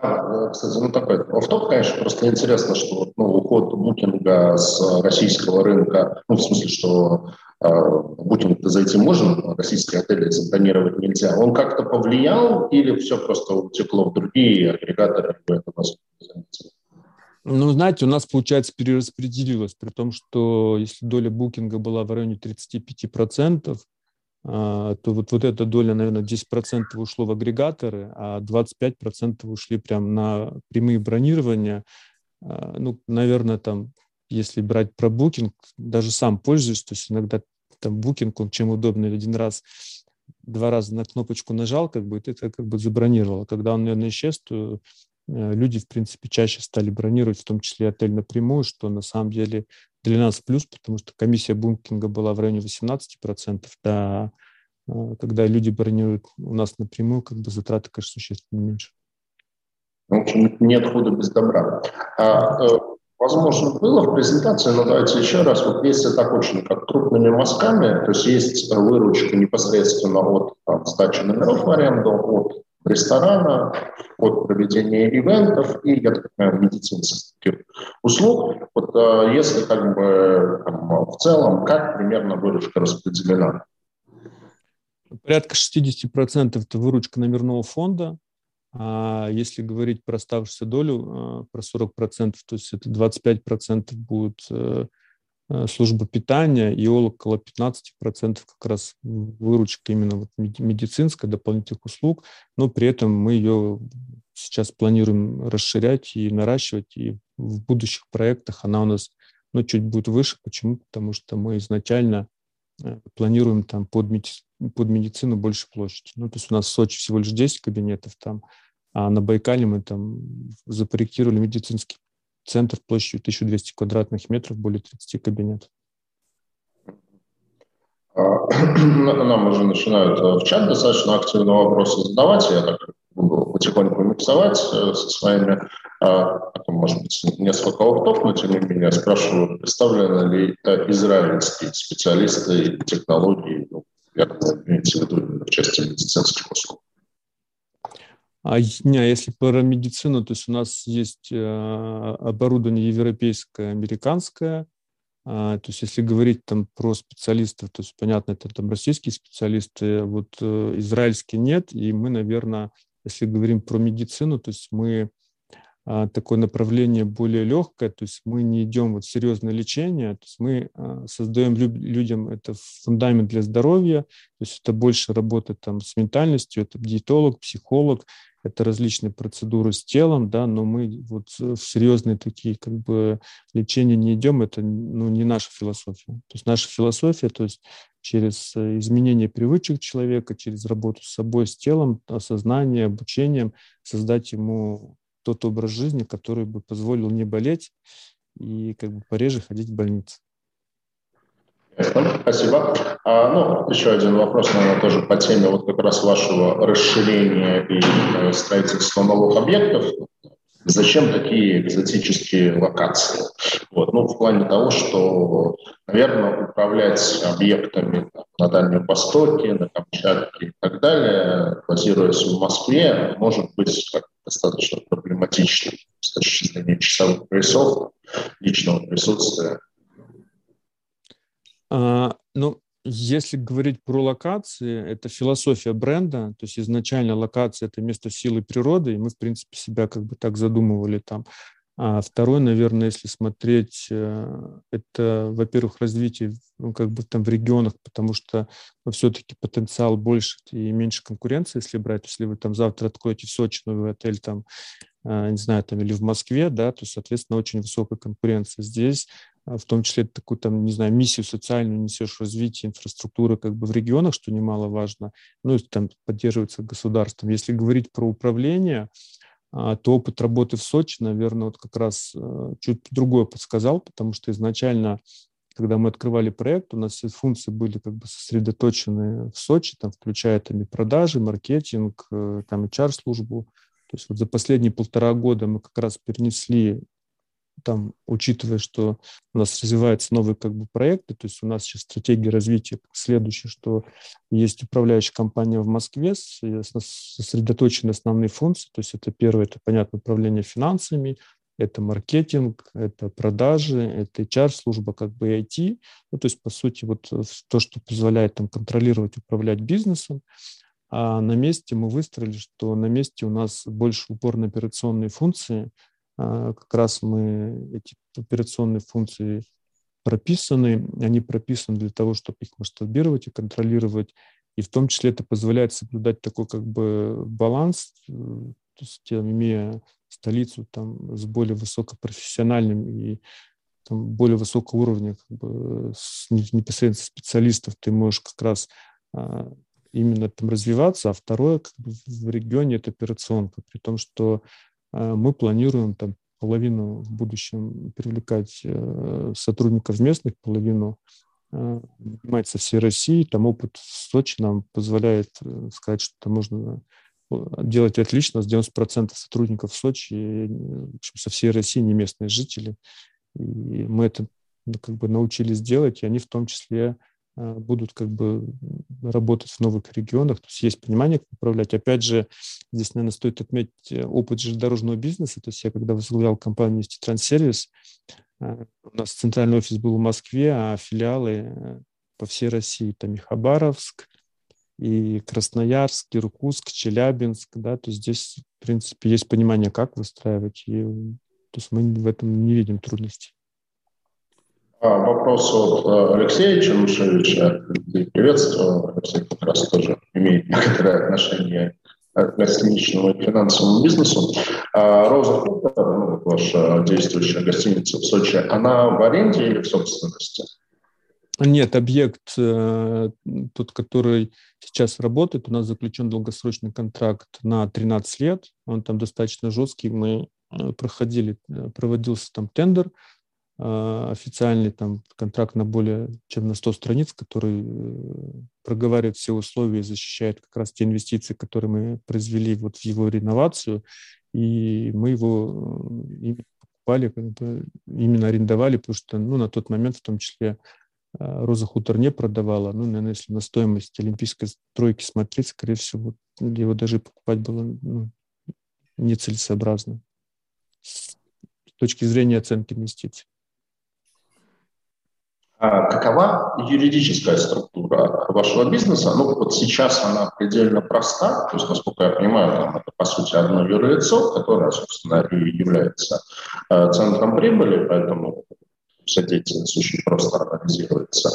А, кстати, ну такой офф конечно, просто интересно, что ну, уход букинга с российского рынка, ну в смысле, что э, букинг зайти можно, российские отели забронировать нельзя, он как-то повлиял или все просто утекло в другие агрегаторы, это вас ну, знаете, у нас, получается, перераспределилось, при том, что если доля букинга была в районе 35%, а, то вот, вот эта доля, наверное, 10% ушло в агрегаторы, а 25% ушли прям на прямые бронирования. А, ну, наверное, там, если брать про букинг, даже сам пользуюсь, то есть иногда там букинг, он чем удобно, один раз два раза на кнопочку нажал, как бы это как бы забронировало. Когда он, наверное, исчез, то Э, люди, в принципе, чаще стали бронировать, в том числе отель напрямую, что на самом деле для нас плюс, потому что комиссия букинга была в районе 18%, да, а, когда люди бронируют у нас напрямую, как бы затраты, конечно, существенно меньше. В общем, нет худа без добра. А, э, возможно, было в презентации, но давайте еще раз. Вот если так очень как крупными мазками, то есть есть выручка непосредственно от там, сдачи номеров в аренду, от ресторана, от проведения ивентов и, я так понимаю, медицинских услуг. Вот э, если как бы там, в целом, как примерно выручка распределена? Порядка 60% это выручка номерного фонда. А если говорить про оставшуюся долю, э, про 40%, то есть это 25% будет э, служба питания и около 15% как раз выручка именно вот медицинская, дополнительных услуг, но при этом мы ее сейчас планируем расширять и наращивать, и в будущих проектах она у нас ну, чуть будет выше. Почему? Потому что мы изначально э, планируем там под, меди- под медицину больше площади. Ну, то есть у нас в Сочи всего лишь 10 кабинетов там, а на Байкале мы там запроектировали медицинский центр площадью 1200 квадратных метров, более 30 кабинетов. А, нам уже начинают э, в чат достаточно активно вопросы задавать. Я так потихоньку миксовать э, со своими, а, может быть, несколько офф но тем не менее спрашиваю, представлены ли израильские специалисты и технологии, ну, я имеется в виду в части медицинских услуг. А не, если про медицину, то есть у нас есть э, оборудование европейское, американское. А, то есть если говорить там про специалистов, то есть понятно, это там российские специалисты, вот э, израильские нет, и мы, наверное, если говорим про медицину, то есть мы а, такое направление более легкое, то есть мы не идем вот в серьезное лечение, то есть мы а, создаем людям это фундамент для здоровья, то есть это больше работа там с ментальностью, это диетолог, психолог, это различные процедуры с телом, да, но мы вот в серьезные такие как бы лечения не идем, это ну, не наша философия. То есть наша философия, то есть через э, изменение привычек человека, через работу с собой, с телом, осознание, обучением, создать ему тот образ жизни, который бы позволил не болеть и как бы пореже ходить в больницу. Спасибо. А, ну, еще один вопрос, наверное, тоже по теме вот как раз вашего расширения и э, строительства новых объектов. Зачем такие экзотические локации? Вот, ну, в плане того, что, наверное, управлять объектами на Дальнем Востоке, на Камчатке и так далее, базируясь в Москве, может быть как достаточно проблематично с точки зрения часовых поясов, личного присутствия. А, ну, если говорить про локации, это философия бренда, то есть изначально локация – это место силы природы, и мы, в принципе, себя как бы так задумывали там. А второе, наверное, если смотреть, э, это, во-первых, развитие ну, как бы там в регионах, потому что ну, все-таки потенциал больше и меньше конкуренции, если брать, если вы там завтра откроете в Сочи новый отель, там, э, не знаю, там или в Москве, да, то, соответственно, очень высокая конкуренция. Здесь в том числе такую там, не знаю, миссию социальную несешь развитие инфраструктуры как бы в регионах, что немаловажно, ну, и там поддерживается государством. Если говорить про управление, а, то опыт работы в Сочи, наверное, вот как раз э, чуть другое подсказал, потому что изначально, когда мы открывали проект, у нас все функции были как бы сосредоточены в Сочи, там, включая там и продажи, маркетинг, э, там HR-службу. То есть вот за последние полтора года мы как раз перенесли там, учитывая, что у нас развиваются новые как бы проекты, то есть у нас сейчас стратегия развития следующая, что есть управляющая компания в Москве, сосредоточены основные функции, то есть это первое, это, понятно, управление финансами, это маркетинг, это продажи, это HR-служба, как бы IT, ну, то есть, по сути, вот то, что позволяет там контролировать, управлять бизнесом, а на месте мы выстроили, что на месте у нас больше упор на операционные функции, как раз мы эти операционные функции прописаны, они прописаны для того, чтобы их масштабировать и контролировать, и в том числе это позволяет соблюдать такой как бы баланс, э, то есть имея столицу там с более высокопрофессиональным и там, более высокого уровня как бы, с непосредственно специалистов ты можешь как раз а, именно там развиваться, а второе как бы, в регионе это операционка, при том, что а, мы планируем там половину в будущем привлекать э, сотрудников местных, половину э, нанимать со всей России. Там опыт в Сочи нам позволяет э, сказать, что это можно делать отлично. С 90% сотрудников в Сочи в общем, со всей России не местные жители. И мы это ну, как бы научились делать, и они в том числе Э, будут как бы работать в новых регионах, то есть есть понимание, как управлять. Опять же, здесь, наверное, стоит отметить э, опыт железнодорожного бизнеса, то есть я когда возглавлял компанию «Нефти Транссервис», э, у нас центральный офис был в Москве, а филиалы по всей России, там и Хабаровск, и Красноярск, Иркутск, Челябинск, да, то есть здесь, в принципе, есть понимание, как выстраивать, и то есть мы в этом не видим трудностей. А, вопрос от э, Алексея Чернышевича. Приветствую. Алексей как раз тоже имеет некоторое отношение к гостиничному и финансовому бизнесу. А Роза Хутор, ну, ваша действующая гостиница в Сочи, она в аренде или в собственности? Нет, объект, э, тот, который сейчас работает, у нас заключен долгосрочный контракт на 13 лет. Он там достаточно жесткий. Мы э, проходили, проводился там тендер – официальный там контракт на более чем на 100 страниц, который э, проговаривает все условия и защищает как раз те инвестиции, которые мы произвели вот в его реновацию, и мы его э, покупали, как бы, именно арендовали, потому что ну, на тот момент в том числе а, Роза Хутор не продавала. Ну, наверное, если на стоимость олимпийской стройки смотреть, скорее всего, его даже покупать было ну, нецелесообразно с точки зрения оценки инвестиций. А какова юридическая структура вашего бизнеса? Ну, вот сейчас она предельно проста, то есть, насколько я понимаю, там, это, по сути, одно юрлицо, которое, собственно, и является э, центром прибыли, поэтому деятельность очень просто организируется.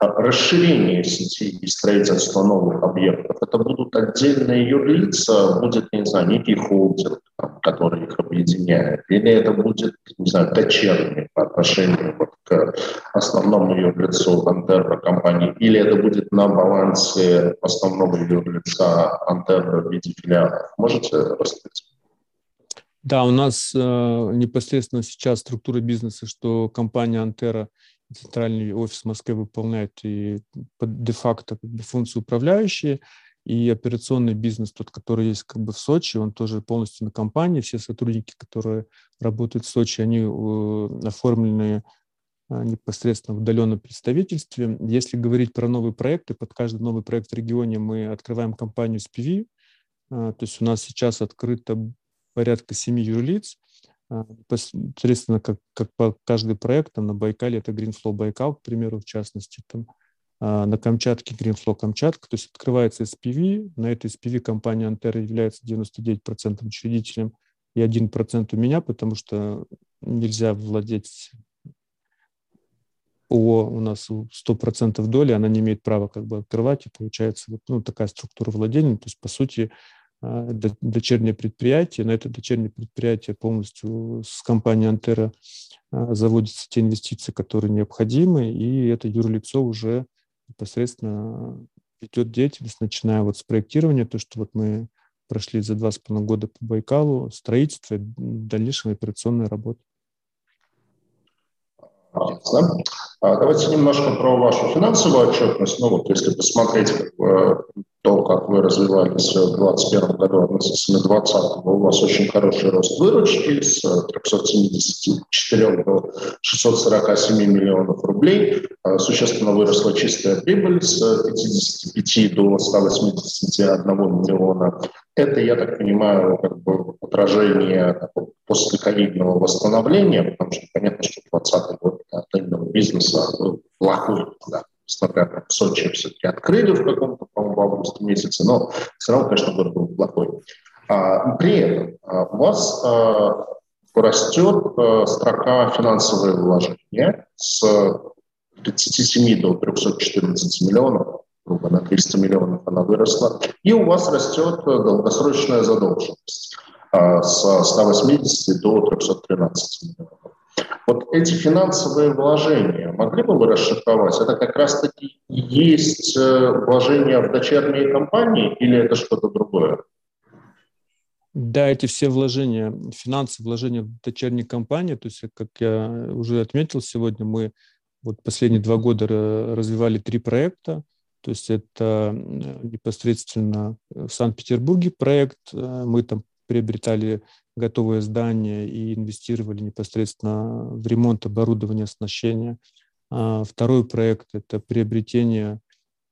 А расширение сети и строительство новых объектов – это будут отдельные юрлица, будет, не знаю, некий холдинг, который их объединяет, или это будет, не знаю, дочерний по отношению вот к основному юрлицу Антерра компании, или это будет на балансе основного юрлица Антерра в виде филиалов. Можете рассказать? Да, у нас э, непосредственно сейчас структура бизнеса, что компания Антера, центральный офис Москвы выполняет и де-факто как бы, функции управляющие, и операционный бизнес, тот, который есть как бы в Сочи, он тоже полностью на компании. Все сотрудники, которые работают в Сочи, они э, оформлены э, непосредственно в удаленном представительстве. Если говорить про новые проекты, под каждый новый проект в регионе мы открываем компанию SPV. Э, то есть у нас сейчас открыто порядка семи юрлиц, а, непосредственно как, как по каждый проект, там на Байкале это Greenflow Байкал, к примеру, в частности, там, а, на Камчатке Greenflow Камчатка, то есть открывается SPV, на этой SPV компания Антера является 99% учредителем и 1% у меня, потому что нельзя владеть ООО у нас 100% доли, она не имеет права как бы открывать, и получается вот ну, такая структура владения, то есть по сути а, дочернее предприятие. На это дочернее предприятие полностью с компанией Антера а, заводятся те инвестиции, которые необходимы, и это юрлицо уже непосредственно ведет деятельность, начиная вот с проектирования, то, что вот мы прошли за два с половиной года по Байкалу, строительство, дальнейшая операционная работа. Давайте немножко про вашу финансовую отчетность. Ну вот если посмотреть как вы развивались в 2021 году относительно 2020, у вас очень хороший рост выручки с 374 до 647 миллионов рублей. А, существенно выросла чистая прибыль с 55 до 181 миллиона. Это, я так понимаю, как бы отражение послековидного восстановления, потому что понятно, что 2020 год отельного бизнеса плохой. Да. В Сочи все-таки открыли в каком-то, по-моему, августе месяце, но все равно, конечно, год был плохой. А, при этом а, у вас а, растет а, строка финансовые вложения с 37 до 314 миллионов, грубо на 300 миллионов она выросла, и у вас растет долгосрочная задолженность а, с 180 до 313 миллионов. Вот эти финансовые вложения, могли бы вы расшифровать? Это как раз-таки есть э, вложения в дочерние компании или это что-то другое? Да, эти все вложения, финансовые вложения в дочерние компании, то есть, как я уже отметил сегодня, мы вот последние два года развивали три проекта, то есть это непосредственно в Санкт-Петербурге проект, э, мы там приобретали готовое здание и инвестировали непосредственно в ремонт оборудования, оснащения. А второй проект – это приобретение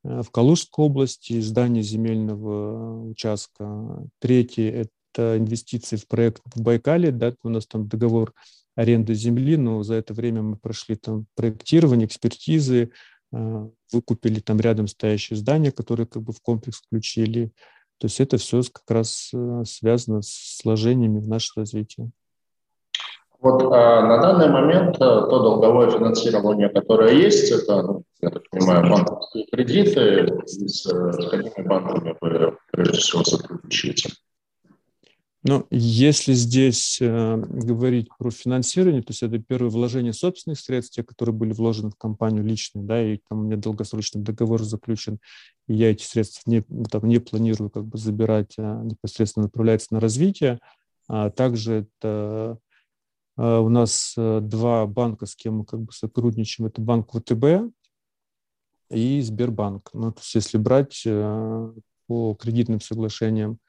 э, в Калужской области здания земельного участка. Третий – это инвестиции в проект в Байкале. Да, у нас там договор аренды земли, но за это время мы прошли там проектирование, экспертизы, выкупили там рядом стоящее здание, которое как бы в комплекс включили, то есть это все как раз э, связано с сложениями в наше развитие. Вот а, на данный момент а, то долговое финансирование, которое есть, это, ну, я так понимаю, банковские кредиты, с, с какими банками вы прежде всего сотрудничаете? Ну, если здесь э, говорить про финансирование, то есть это первое вложение собственных средств, те, которые были вложены в компанию личные, да, и там у меня долгосрочный договор заключен, я эти средства не, там, не планирую как бы забирать, а непосредственно направляется на развитие. А также это а, у нас э, два банка, с кем мы как бы сотрудничаем. Это банк ВТБ и Сбербанк. Ну, то есть если брать э, по кредитным соглашениям,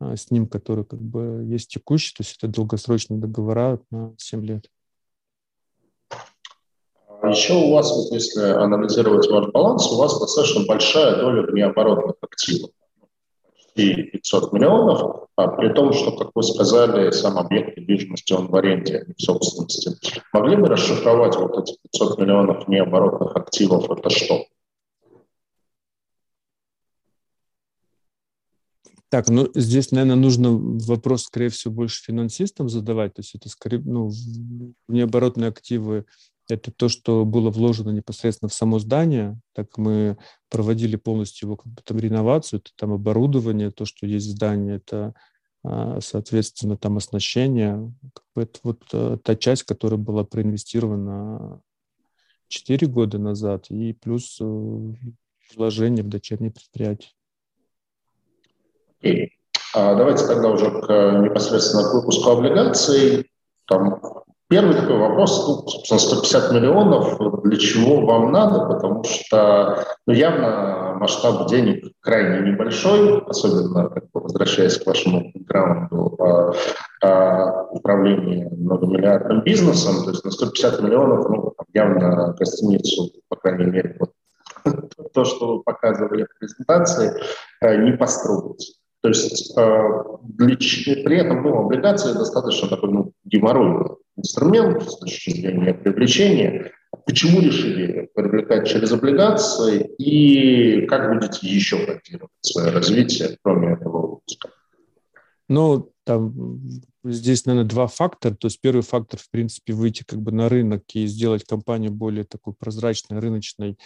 а, с ним, который как бы есть текущий, то есть это долгосрочные договора на 7 лет. А еще у вас, вот если анализировать ваш баланс, у вас достаточно большая доля внеоборотных активов. Почти 500 миллионов, а при том, что, как вы сказали, сам объект недвижимости, он в аренде, а в собственности. Могли бы расшифровать вот эти 500 миллионов необоротных активов, это что? Так, ну здесь, наверное, нужно вопрос, скорее всего, больше финансистам задавать. То есть это скорее, ну, необоротные активы – это то, что было вложено непосредственно в само здание. Так мы проводили полностью его как бы, там, реновацию. Это там оборудование, то, что есть в здании, это, а, соответственно, там оснащение. Как бы это вот э, та часть, которая была проинвестирована 4 года назад, и плюс э, вложение в дочерние предприятия. А давайте тогда уже к, непосредственно к выпуску облигаций. Там первый такой вопрос, ну, собственно, 150 миллионов, для чего вам надо, потому что ну, явно масштаб денег крайне небольшой, особенно как бы, возвращаясь к вашему бэкграунду а, а, управления многомиллиардным бизнесом, то есть на 150 миллионов ну, явно гостиницу, по крайней мере, вот то, что вы показывали в презентации, э, не построить. То есть э, для, при этом ну, облигации достаточно такой ну, геморройный инструмент с точки зрения привлечения. Почему решили привлекать через облигации и как будете еще корректировать свое развитие, кроме этого выпуска? Ну, там здесь, наверное, два фактора. То есть первый фактор, в принципе, выйти как бы на рынок и сделать компанию более такой прозрачной, рыночной,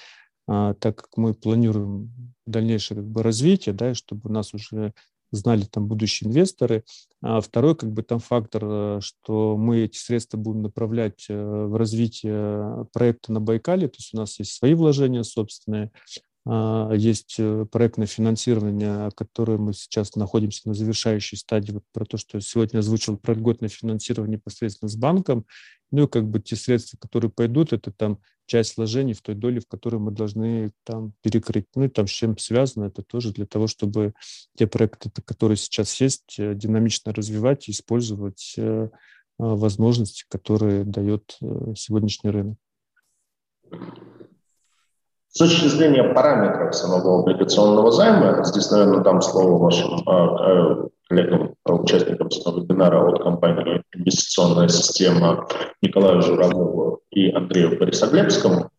а, так как мы планируем дальнейшее как бы, развитие, да, чтобы у нас уже знали там будущие инвесторы. А второй как бы там фактор, э, что мы эти средства будем направлять э, в развитие проекта на Байкале, то есть у нас есть свои вложения собственные, а, есть э, проектное финансирование, которое мы сейчас находимся на завершающей стадии, вот про то, что сегодня озвучил, про льготное финансирование непосредственно с банком, ну и как бы те средства, которые пойдут, это там часть вложений в той доле, в которой мы должны там перекрыть. Ну и там с чем связано, это тоже для того, чтобы те проекты, которые сейчас есть, э, динамично развивать и использовать э, возможности, которые дает сегоднянный рынок. С точки зрения параметров самого облигационного займа, здесь, наверное, дам слово вашим а, а, коллегам, участникам вебинара от компании «Инвестиционная система» Николаю Журавлеву и Андрею Борисоглебскому.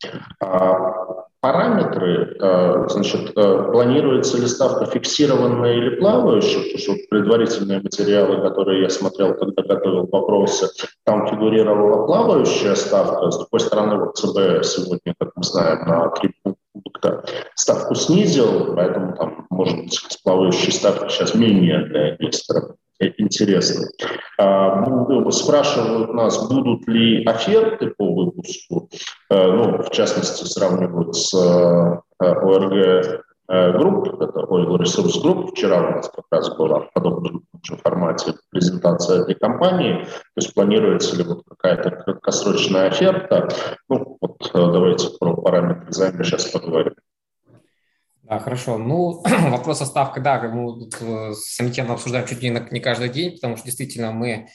Параметры, э, значит, э, планируется ли ставка фиксированная или плавающая, потому что предварительные материалы, которые я смотрел, когда готовил вопросы, там фигурировала плавающая ставка, с другой стороны, вот ЦБ сегодня, как мы знаем, на три пункта ставку снизил, поэтому там, может быть, с плавающей ставкой сейчас менее для инвесторов интересны. А, спрашивают нас, будут ли оферты по выпуску, а, ну, в частности, сравнивают с а, ОРГ групп, это Oil Resource Group. Вчера у нас как раз была в подобном формате презентация этой компании. То есть планируется ли вот какая-то краткосрочная оферта? Ну, вот давайте про параметры займа сейчас поговорим. Да, хорошо. Ну, вопрос о ставках, да, мы тут э, с Эмитентом обсуждаем чуть не, не каждый день, потому что действительно мы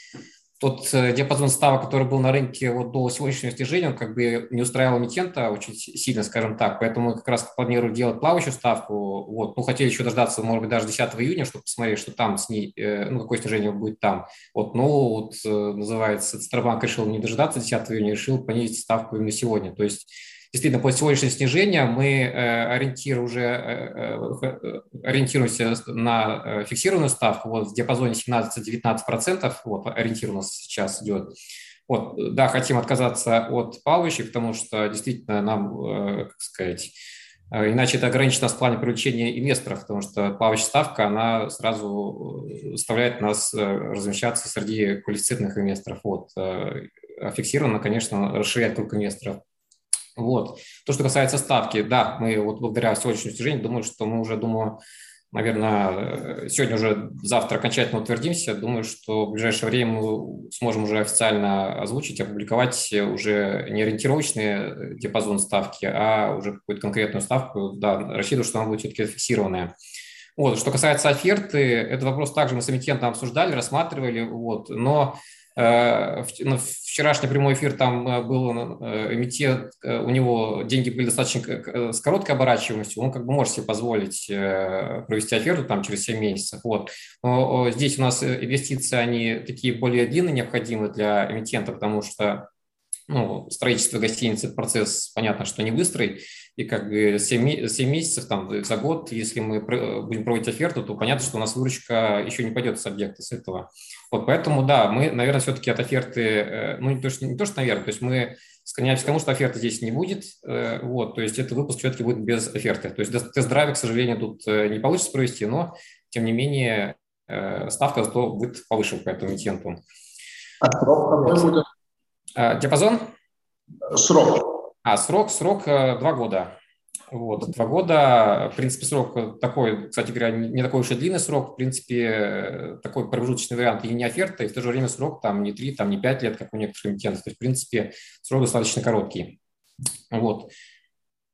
тот э, диапазон ставок, который был на рынке вот до сегодняшнего снижения, он как бы не устраивал эмитента очень сильно, скажем так. Поэтому мы как раз планируем делать плавающую ставку. Вот. Ну, хотели еще дождаться, может быть, даже 10 июня, чтобы посмотреть, что там с ней, э, ну, какое снижение будет там. Вот, ну, вот, называется, Центробанк решил не дожидаться 10 июня, решил понизить ставку именно сегодня. То есть действительно, после сегодняшнего снижения мы э, ориентир уже э, э, ориентируемся на фиксированную ставку вот, в диапазоне 17-19%, вот, ориентир у нас сейчас идет. Вот, да, хотим отказаться от плавающих, потому что действительно нам, как сказать, иначе это ограничит нас в плане привлечения инвесторов, потому что плавающая ставка, она сразу заставляет нас размещаться среди квалифицированных инвесторов. Вот. А фиксированно, конечно, расширяет круг инвесторов. Вот. То, что касается ставки, да, мы вот благодаря сегодняшнему снижению, думаю, что мы уже, думаю, наверное, э, сегодня уже, завтра окончательно утвердимся. Думаю, что в ближайшее время мы сможем уже официально озвучить, опубликовать уже не ориентировочный э, диапазон ставки, а уже какую-то конкретную ставку. Да, рассчитываю, что она будет все-таки фиксированная. Вот. Что касается оферты, этот вопрос также мы с эмитентом обсуждали, рассматривали, вот, но вчерашний прямой эфир там э, был э, эмитент, у него деньги были достаточно с короткой оборачиваемостью, он как бы может себе позволить провести оферту там через 7 месяцев. Вот. Но здесь у нас инвестиции, они такие более длинные необходимы для эмитента, потому что ну, строительство гостиницы – процесс, понятно, что не быстрый, и как бы 7, 7 месяцев там, за год, если мы будем проводить оферту, то понятно, что у нас выручка еще не пойдет с объекта с этого. Вот поэтому, да, мы, наверное, все-таки от оферты, э, ну, не то, что, не то, что наверное, то есть мы склоняемся к тому, что оферты здесь не будет, э, вот, то есть этот выпуск все-таки будет без оферты. То есть тест-драйва, к сожалению, тут э, не получится провести, но, тем не менее, ставка зато будет повыше по этому эмитенту. А срок какой будет? Диапазон? Срок. А, срок, срок два года. Вот, два года, в принципе, срок такой, кстати говоря, не такой уж и длинный срок, в принципе, такой промежуточный вариант и не оферта, и в то же время срок там не три, там не пять лет, как у некоторых эмитентов, то есть, в принципе, срок достаточно короткий. Вот.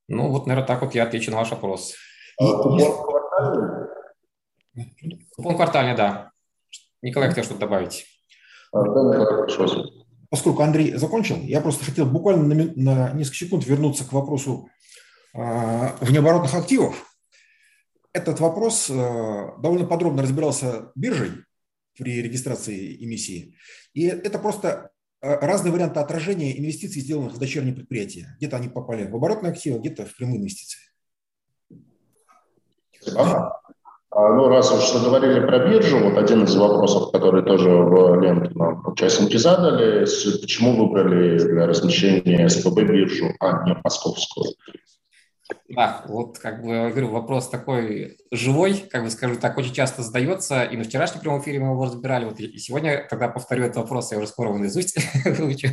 Ну, вот, наверное, так вот я отвечу на ваш вопрос. А, купон квартальный? Да. Николай хотел что-то добавить. Поскольку Андрей закончил, я просто хотел буквально на, на несколько секунд вернуться к вопросу внеоборотных активов. Этот вопрос э, довольно подробно разбирался биржей при регистрации эмиссии. И это просто э, разные варианты отражения инвестиций, сделанных в дочерние предприятия. Где-то они попали в оборотные активы, где-то в прямые инвестиции. Ага. А, ну, раз уж заговорили про биржу, вот один из вопросов, который тоже в ленту нам участники задали, почему выбрали для размещения СПБ биржу, а не московскую? Да, вот как бы, говорю, вопрос такой живой, как бы скажу так, очень часто задается, и на вчерашнем прямом эфире мы его разбирали, вот и сегодня, когда повторю этот вопрос, я уже скоро его наизусть выучу.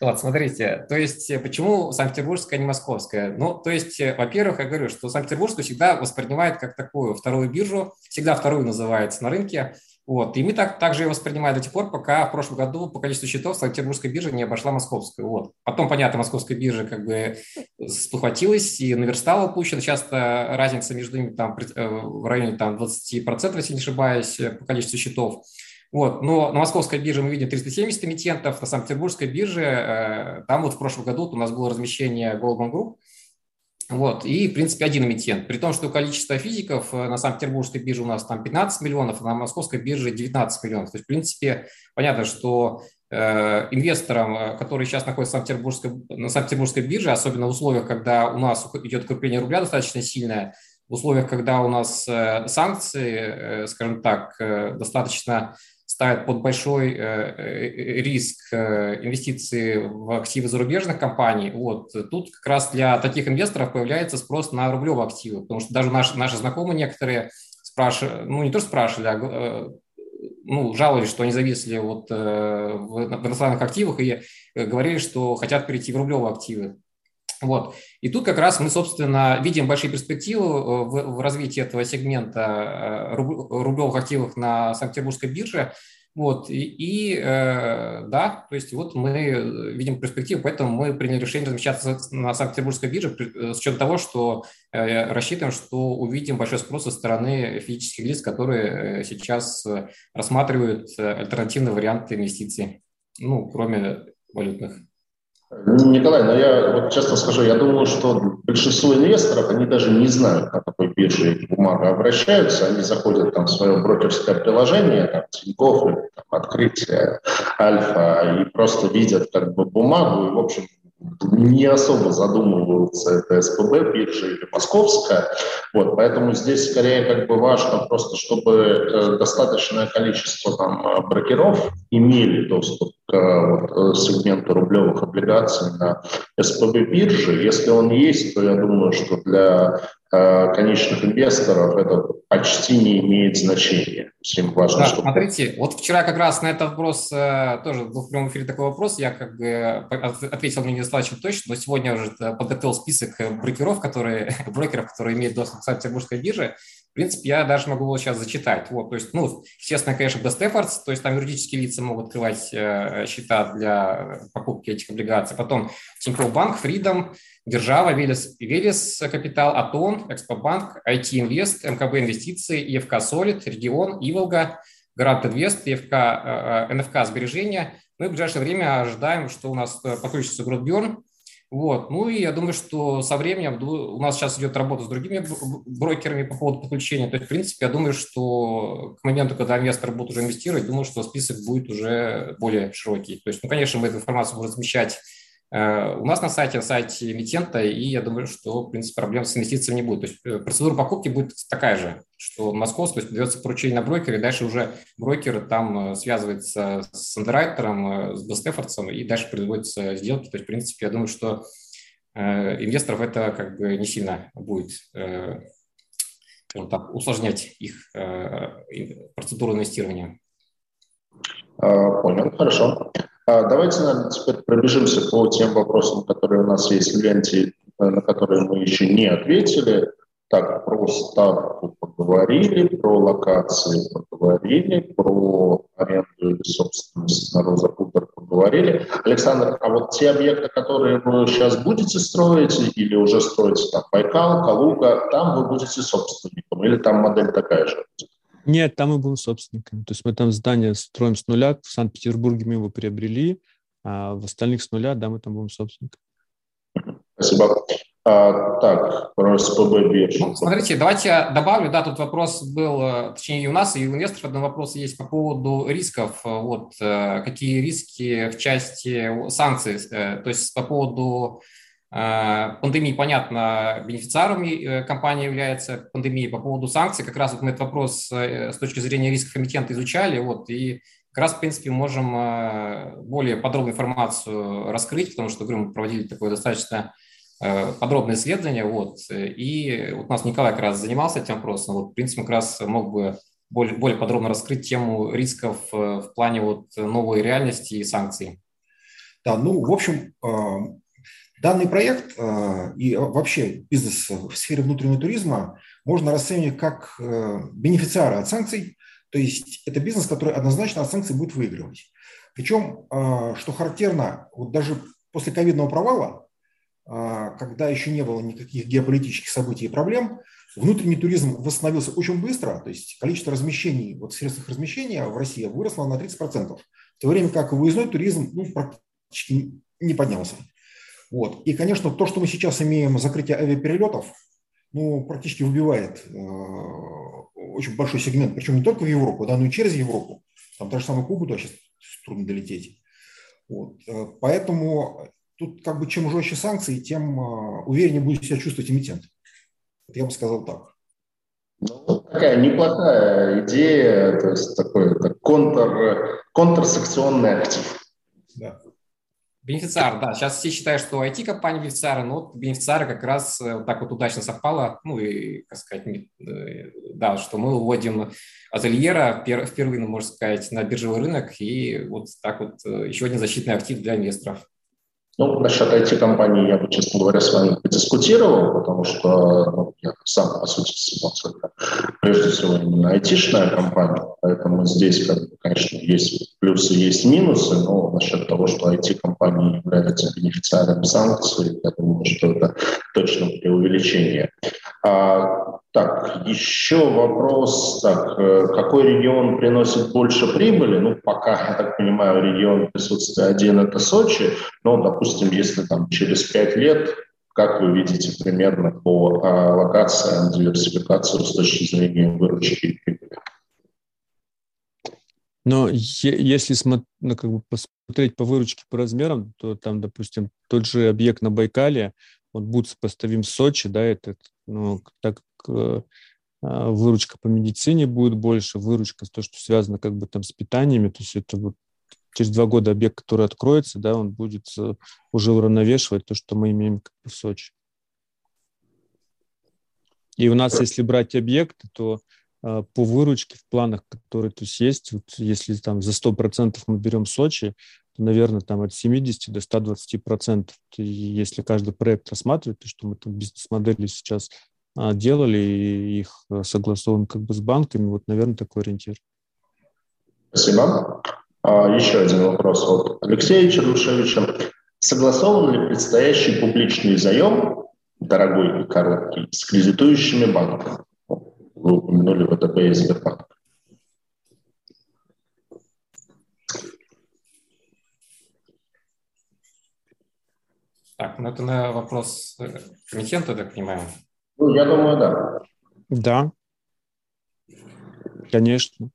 Вот, смотрите, то есть почему Санкт-Петербургская, а не Московская? Ну, то есть, во-первых, я говорю, что Санкт-Петербургскую всегда воспринимают как такую вторую биржу, всегда вторую называется на рынке, вот. И мы так, также ее воспринимаем до тех пор, пока в прошлом году по количеству счетов Санкт-Петербургская биржа не обошла московскую. Вот. Потом, понятно, московская биржа как бы спохватилась и наверстала упущено. Часто разница между ними там э, в районе там, 20%, если не ошибаюсь, по количеству счетов. Вот. Но на московской бирже мы видим 370 эмитентов, на Санкт-Петербургской бирже э, там вот в прошлом году у нас было размещение Goldman Group, вот, и, в принципе, один эмитент. При том, что количество физиков э, на Санкт-Петербургской бирже у нас там 15 миллионов, а на московской бирже 19 миллионов. То есть, в принципе, понятно, что э, инвесторам, э, которые сейчас находятся на Санкт-Петербургской, на Санкт-Петербургской бирже, особенно в условиях, когда у нас идет укрепление рубля достаточно сильное, в условиях, когда у нас санкции, скажем так, достаточно ставят под большой э, э, риск э, инвестиции в активы зарубежных компаний, вот, тут как раз для таких инвесторов появляется спрос на рублевые активы, потому что даже наши, наши знакомые некоторые спрашивали, ну не то спрашивали, а ну, жаловались, что они зависли вот, в иностранных активах и говорили, что хотят перейти в рублевые активы. Вот. И тут как раз мы, собственно, видим большие перспективы э, в, в развитии этого сегмента э, рублевых активов на Санкт-Петербургской бирже. Вот, и, и э, да, то есть вот мы видим перспективу, поэтому мы приняли решение размещаться на Санкт-Петербургской бирже с учетом того, что рассчитываем, что увидим большой спрос со стороны физических лиц, которые сейчас рассматривают альтернативные варианты инвестиций, ну, кроме валютных. Николай, но я вот честно скажу, я думаю, что большинство инвесторов, они даже не знают, на какой бирже эти бумаги обращаются. Они заходят там в свое брокерское приложение, там, Тинькофф, там, открытие Альфа, и просто видят как бы бумагу, и, в общем, не особо задумываются, это СПБ, биржа или московская. Вот, поэтому здесь скорее как бы важно просто, чтобы э, достаточное количество там э, брокеров имели доступ к вот, сегменту рублевых облигаций на СПБ биржи. Если он есть, то я думаю, что для Э, конечных инвесторов это почти не имеет значения. Всем важно, да, чтобы... Смотрите, вот вчера как раз на этот вопрос, э, тоже был в прямом эфире такой вопрос, я как бы ответил мне недостаточно точно, но сегодня уже подготовил список брокеров, которые, брокеров, которые имеют доступ к Санкт-Петербургской бирже, в принципе, я даже могу его сейчас зачитать. Вот, то есть, ну, естественно, конечно, Best Efforts, то есть там юридические лица могут открывать э, счета для покупки этих облигаций. Потом Тинькофф Банк, Freedom, Держава, Велес, Велес Капитал, Атон, Экспобанк, IT Инвест, МКБ Инвестиции, ЕФК Солид, Регион, Иволга, Гарант Инвест, ЕФК, э, э, НФК Сбережения. Мы в ближайшее время ожидаем, что у нас э, подключится Гродберн. Вот. Ну и я думаю, что со временем у нас сейчас идет работа с другими брокерами по поводу подключения. То есть, в принципе, я думаю, что к моменту, когда инвестор будет уже инвестировать, думаю, что список будет уже более широкий. То есть, ну, конечно, мы эту информацию будем размещать у нас на сайте, на сайте эмитента, и я думаю, что, в принципе, проблем с инвестициями не будет. То есть э, процедура покупки будет такая же, что московск, то есть дается поручение на брокере, дальше уже брокер там э, связывается с андеррайтером, с бестефорцем, и дальше производятся сделки. То есть, в принципе, я думаю, что инвесторов это как бы не сильно будет так, усложнять их процедуру инвестирования. А, понял, хорошо. А, давайте, наверное, теперь пробежимся по тем вопросам, которые у нас есть в ленте, э, на которые мы еще не ответили. Так, про ставку поговорили, про локации поговорили, про аренду или собственность на Роза Купер поговорили. Александр, а вот те объекты, которые вы сейчас будете строить или уже строите, там, Байкал, Калуга, там вы будете собственником или там модель такая же? Нет, там мы будем собственниками. То есть мы там здание строим с нуля. В Санкт-Петербурге мы его приобрели, а в остальных с нуля, да, мы там будем собственниками. Спасибо. А, так, про СПБ биржу. Ну, смотрите, давайте я добавлю, да, тут вопрос был, э, точнее и у нас, и у инвесторов один вопрос есть по поводу рисков. Вот э, какие риски в части санкций, э, то есть по поводу Э, пандемии, понятно, бенефициарами э, компания является пандемией. По поводу санкций, как раз вот мы этот вопрос э, с точки зрения рисков эмитента изучали, вот, и как раз, в принципе, можем более подробную информацию раскрыть, потому что, говорю, мы проводили такое достаточно подробное исследование, вот, и вот у нас Николай как раз занимался этим вопросом, вот, в принципе, как раз мог бы более, более подробно раскрыть тему рисков в плане вот новой реальности и санкций. Да, ну, в общем, Данный проект э, и вообще бизнес в сфере внутреннего туризма можно расценивать как э, бенефициара от санкций, то есть это бизнес, который однозначно от санкций будет выигрывать. Причем, э, что характерно, вот даже после ковидного провала, когда еще не было никаких геополитических событий и проблем, внутренний туризм восстановился очень быстро, то есть количество размещений, вот средств размещения в России выросло на 30%, в то время как выездной туризм ну, практически не поднялся. Вот. И, конечно, то, что мы сейчас имеем закрытие авиаперелетов, ну, практически выбивает э, очень большой сегмент, причем не только в Европу, да, но и через Европу. Там даже самую Кубу туда сейчас трудно долететь. Вот. Э, поэтому тут как бы чем жестче санкции, тем э, увереннее будет себя чувствовать эмитент. Я бы сказал так. Ну, такая неплохая идея, то есть такой так, контр, контрсекционный актив. Да. Бенефициар, да. Сейчас все считают, что IT-компания бенефициары, но вот бенефициары как раз э, вот так вот удачно совпало. Ну и, как сказать, э, да, что мы уводим ательера впервые, ну, можно сказать, на биржевой рынок. И вот так вот э, еще один защитный актив для инвесторов. Ну, насчет IT-компании я бы, честно говоря, с вами подискутировал, потому что ну, сам, по сути, это прежде всего именно айтишная компания, поэтому здесь, конечно, есть плюсы, есть минусы, но насчет того, что IT-компания является бенефициаром санкций, я думаю, что это точно преувеличение. А, так, еще вопрос. Так, э, какой регион приносит больше прибыли? Ну, пока, я так понимаю, регион присутствия один – это Сочи. Но, допустим, если там через пять лет, как вы видите примерно по а, локациям диверсификацию с точки зрения выручки и прибыли? Но если ну, как бы смотреть по выручке по размерам, то там, допустим, тот же объект на Байкале, он будет сопоставим с Сочи, да, это, ну, так как а, выручка по медицине будет больше, выручка, то, что связано как бы там с питаниями, то есть это вот через два года объект, который откроется, да, он будет э, уже уравновешивать то, что мы имеем в Сочи. И у нас, если брать объекты, то э, по выручке в планах, которые то есть, есть вот если там за 100% мы берем Сочи, то, наверное, там от 70 до 120%. И если каждый проект рассматривать, то, что мы там бизнес-модели сейчас а, делали и их э, согласовываем как бы с банками. Вот, наверное, такой ориентир. Спасибо. А, еще один вопрос от Алексея Чернышевича. Согласован ли предстоящий публичный заем, дорогой и короткий, с кредитующими банками? Вы упомянули ВТБ и Сбербанк. Так, ну это на вопрос комитета, я так понимаю. Ну, я думаю, да. Да, конечно.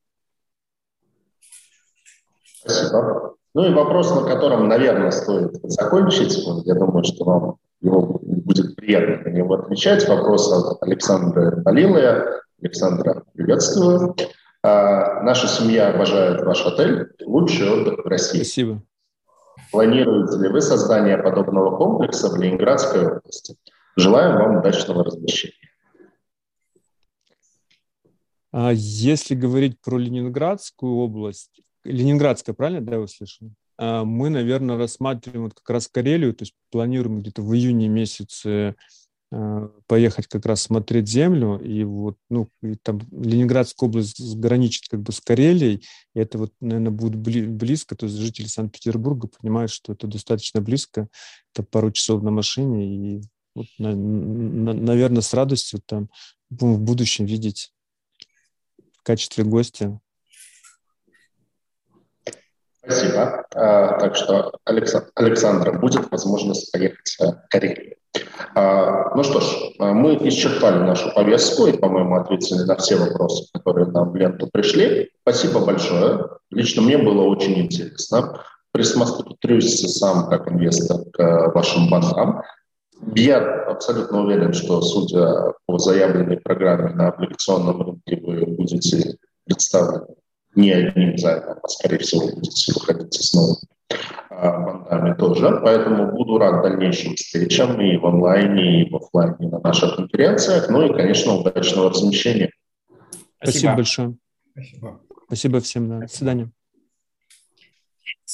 Спасибо. Ну и вопрос, на котором, наверное, стоит закончить. Я думаю, что вам его будет приятно на него отвечать. Вопрос от Александра Балилая. Александра, приветствую. А, наша семья обожает ваш отель. Лучший отдых в России. Спасибо. Планируете ли вы создание подобного комплекса в Ленинградской области? Желаем вам удачного размещения. А если говорить про Ленинградскую область, Ленинградская, правильно, да, я услышал? Мы, наверное, рассматриваем вот как раз Карелию, то есть планируем где-то в июне месяце а, поехать как раз смотреть землю, и вот, ну, и там Ленинградская область граничит как бы с Карелией, и это вот, наверное, будет близко, то есть жители Санкт-Петербурга понимают, что это достаточно близко, это пару часов на машине, и вот, на, на, наверное, с радостью там в будущем видеть в качестве гостя. Спасибо. А, так что, Александр, Александра, будет возможность поехать в Карелию. А, ну что ж, мы исчерпали нашу повестку и, по-моему, ответили на все вопросы, которые нам в ленту пришли. Спасибо большое. Лично мне было очень интересно. Присмотрюсь сам как инвестор к вашим банкам. Я абсолютно уверен, что, судя по заявленной программе на облигационном рынке, вы будете представлены не одним займом, а, скорее всего, будете выходить с новыми бандами тоже. Поэтому буду рад дальнейшим встречам и в онлайне, и в офлайне на наших конференциях. Ну и, конечно, удачного размещения. Спасибо, Спасибо большое. Спасибо. Спасибо всем. Да. До свидания.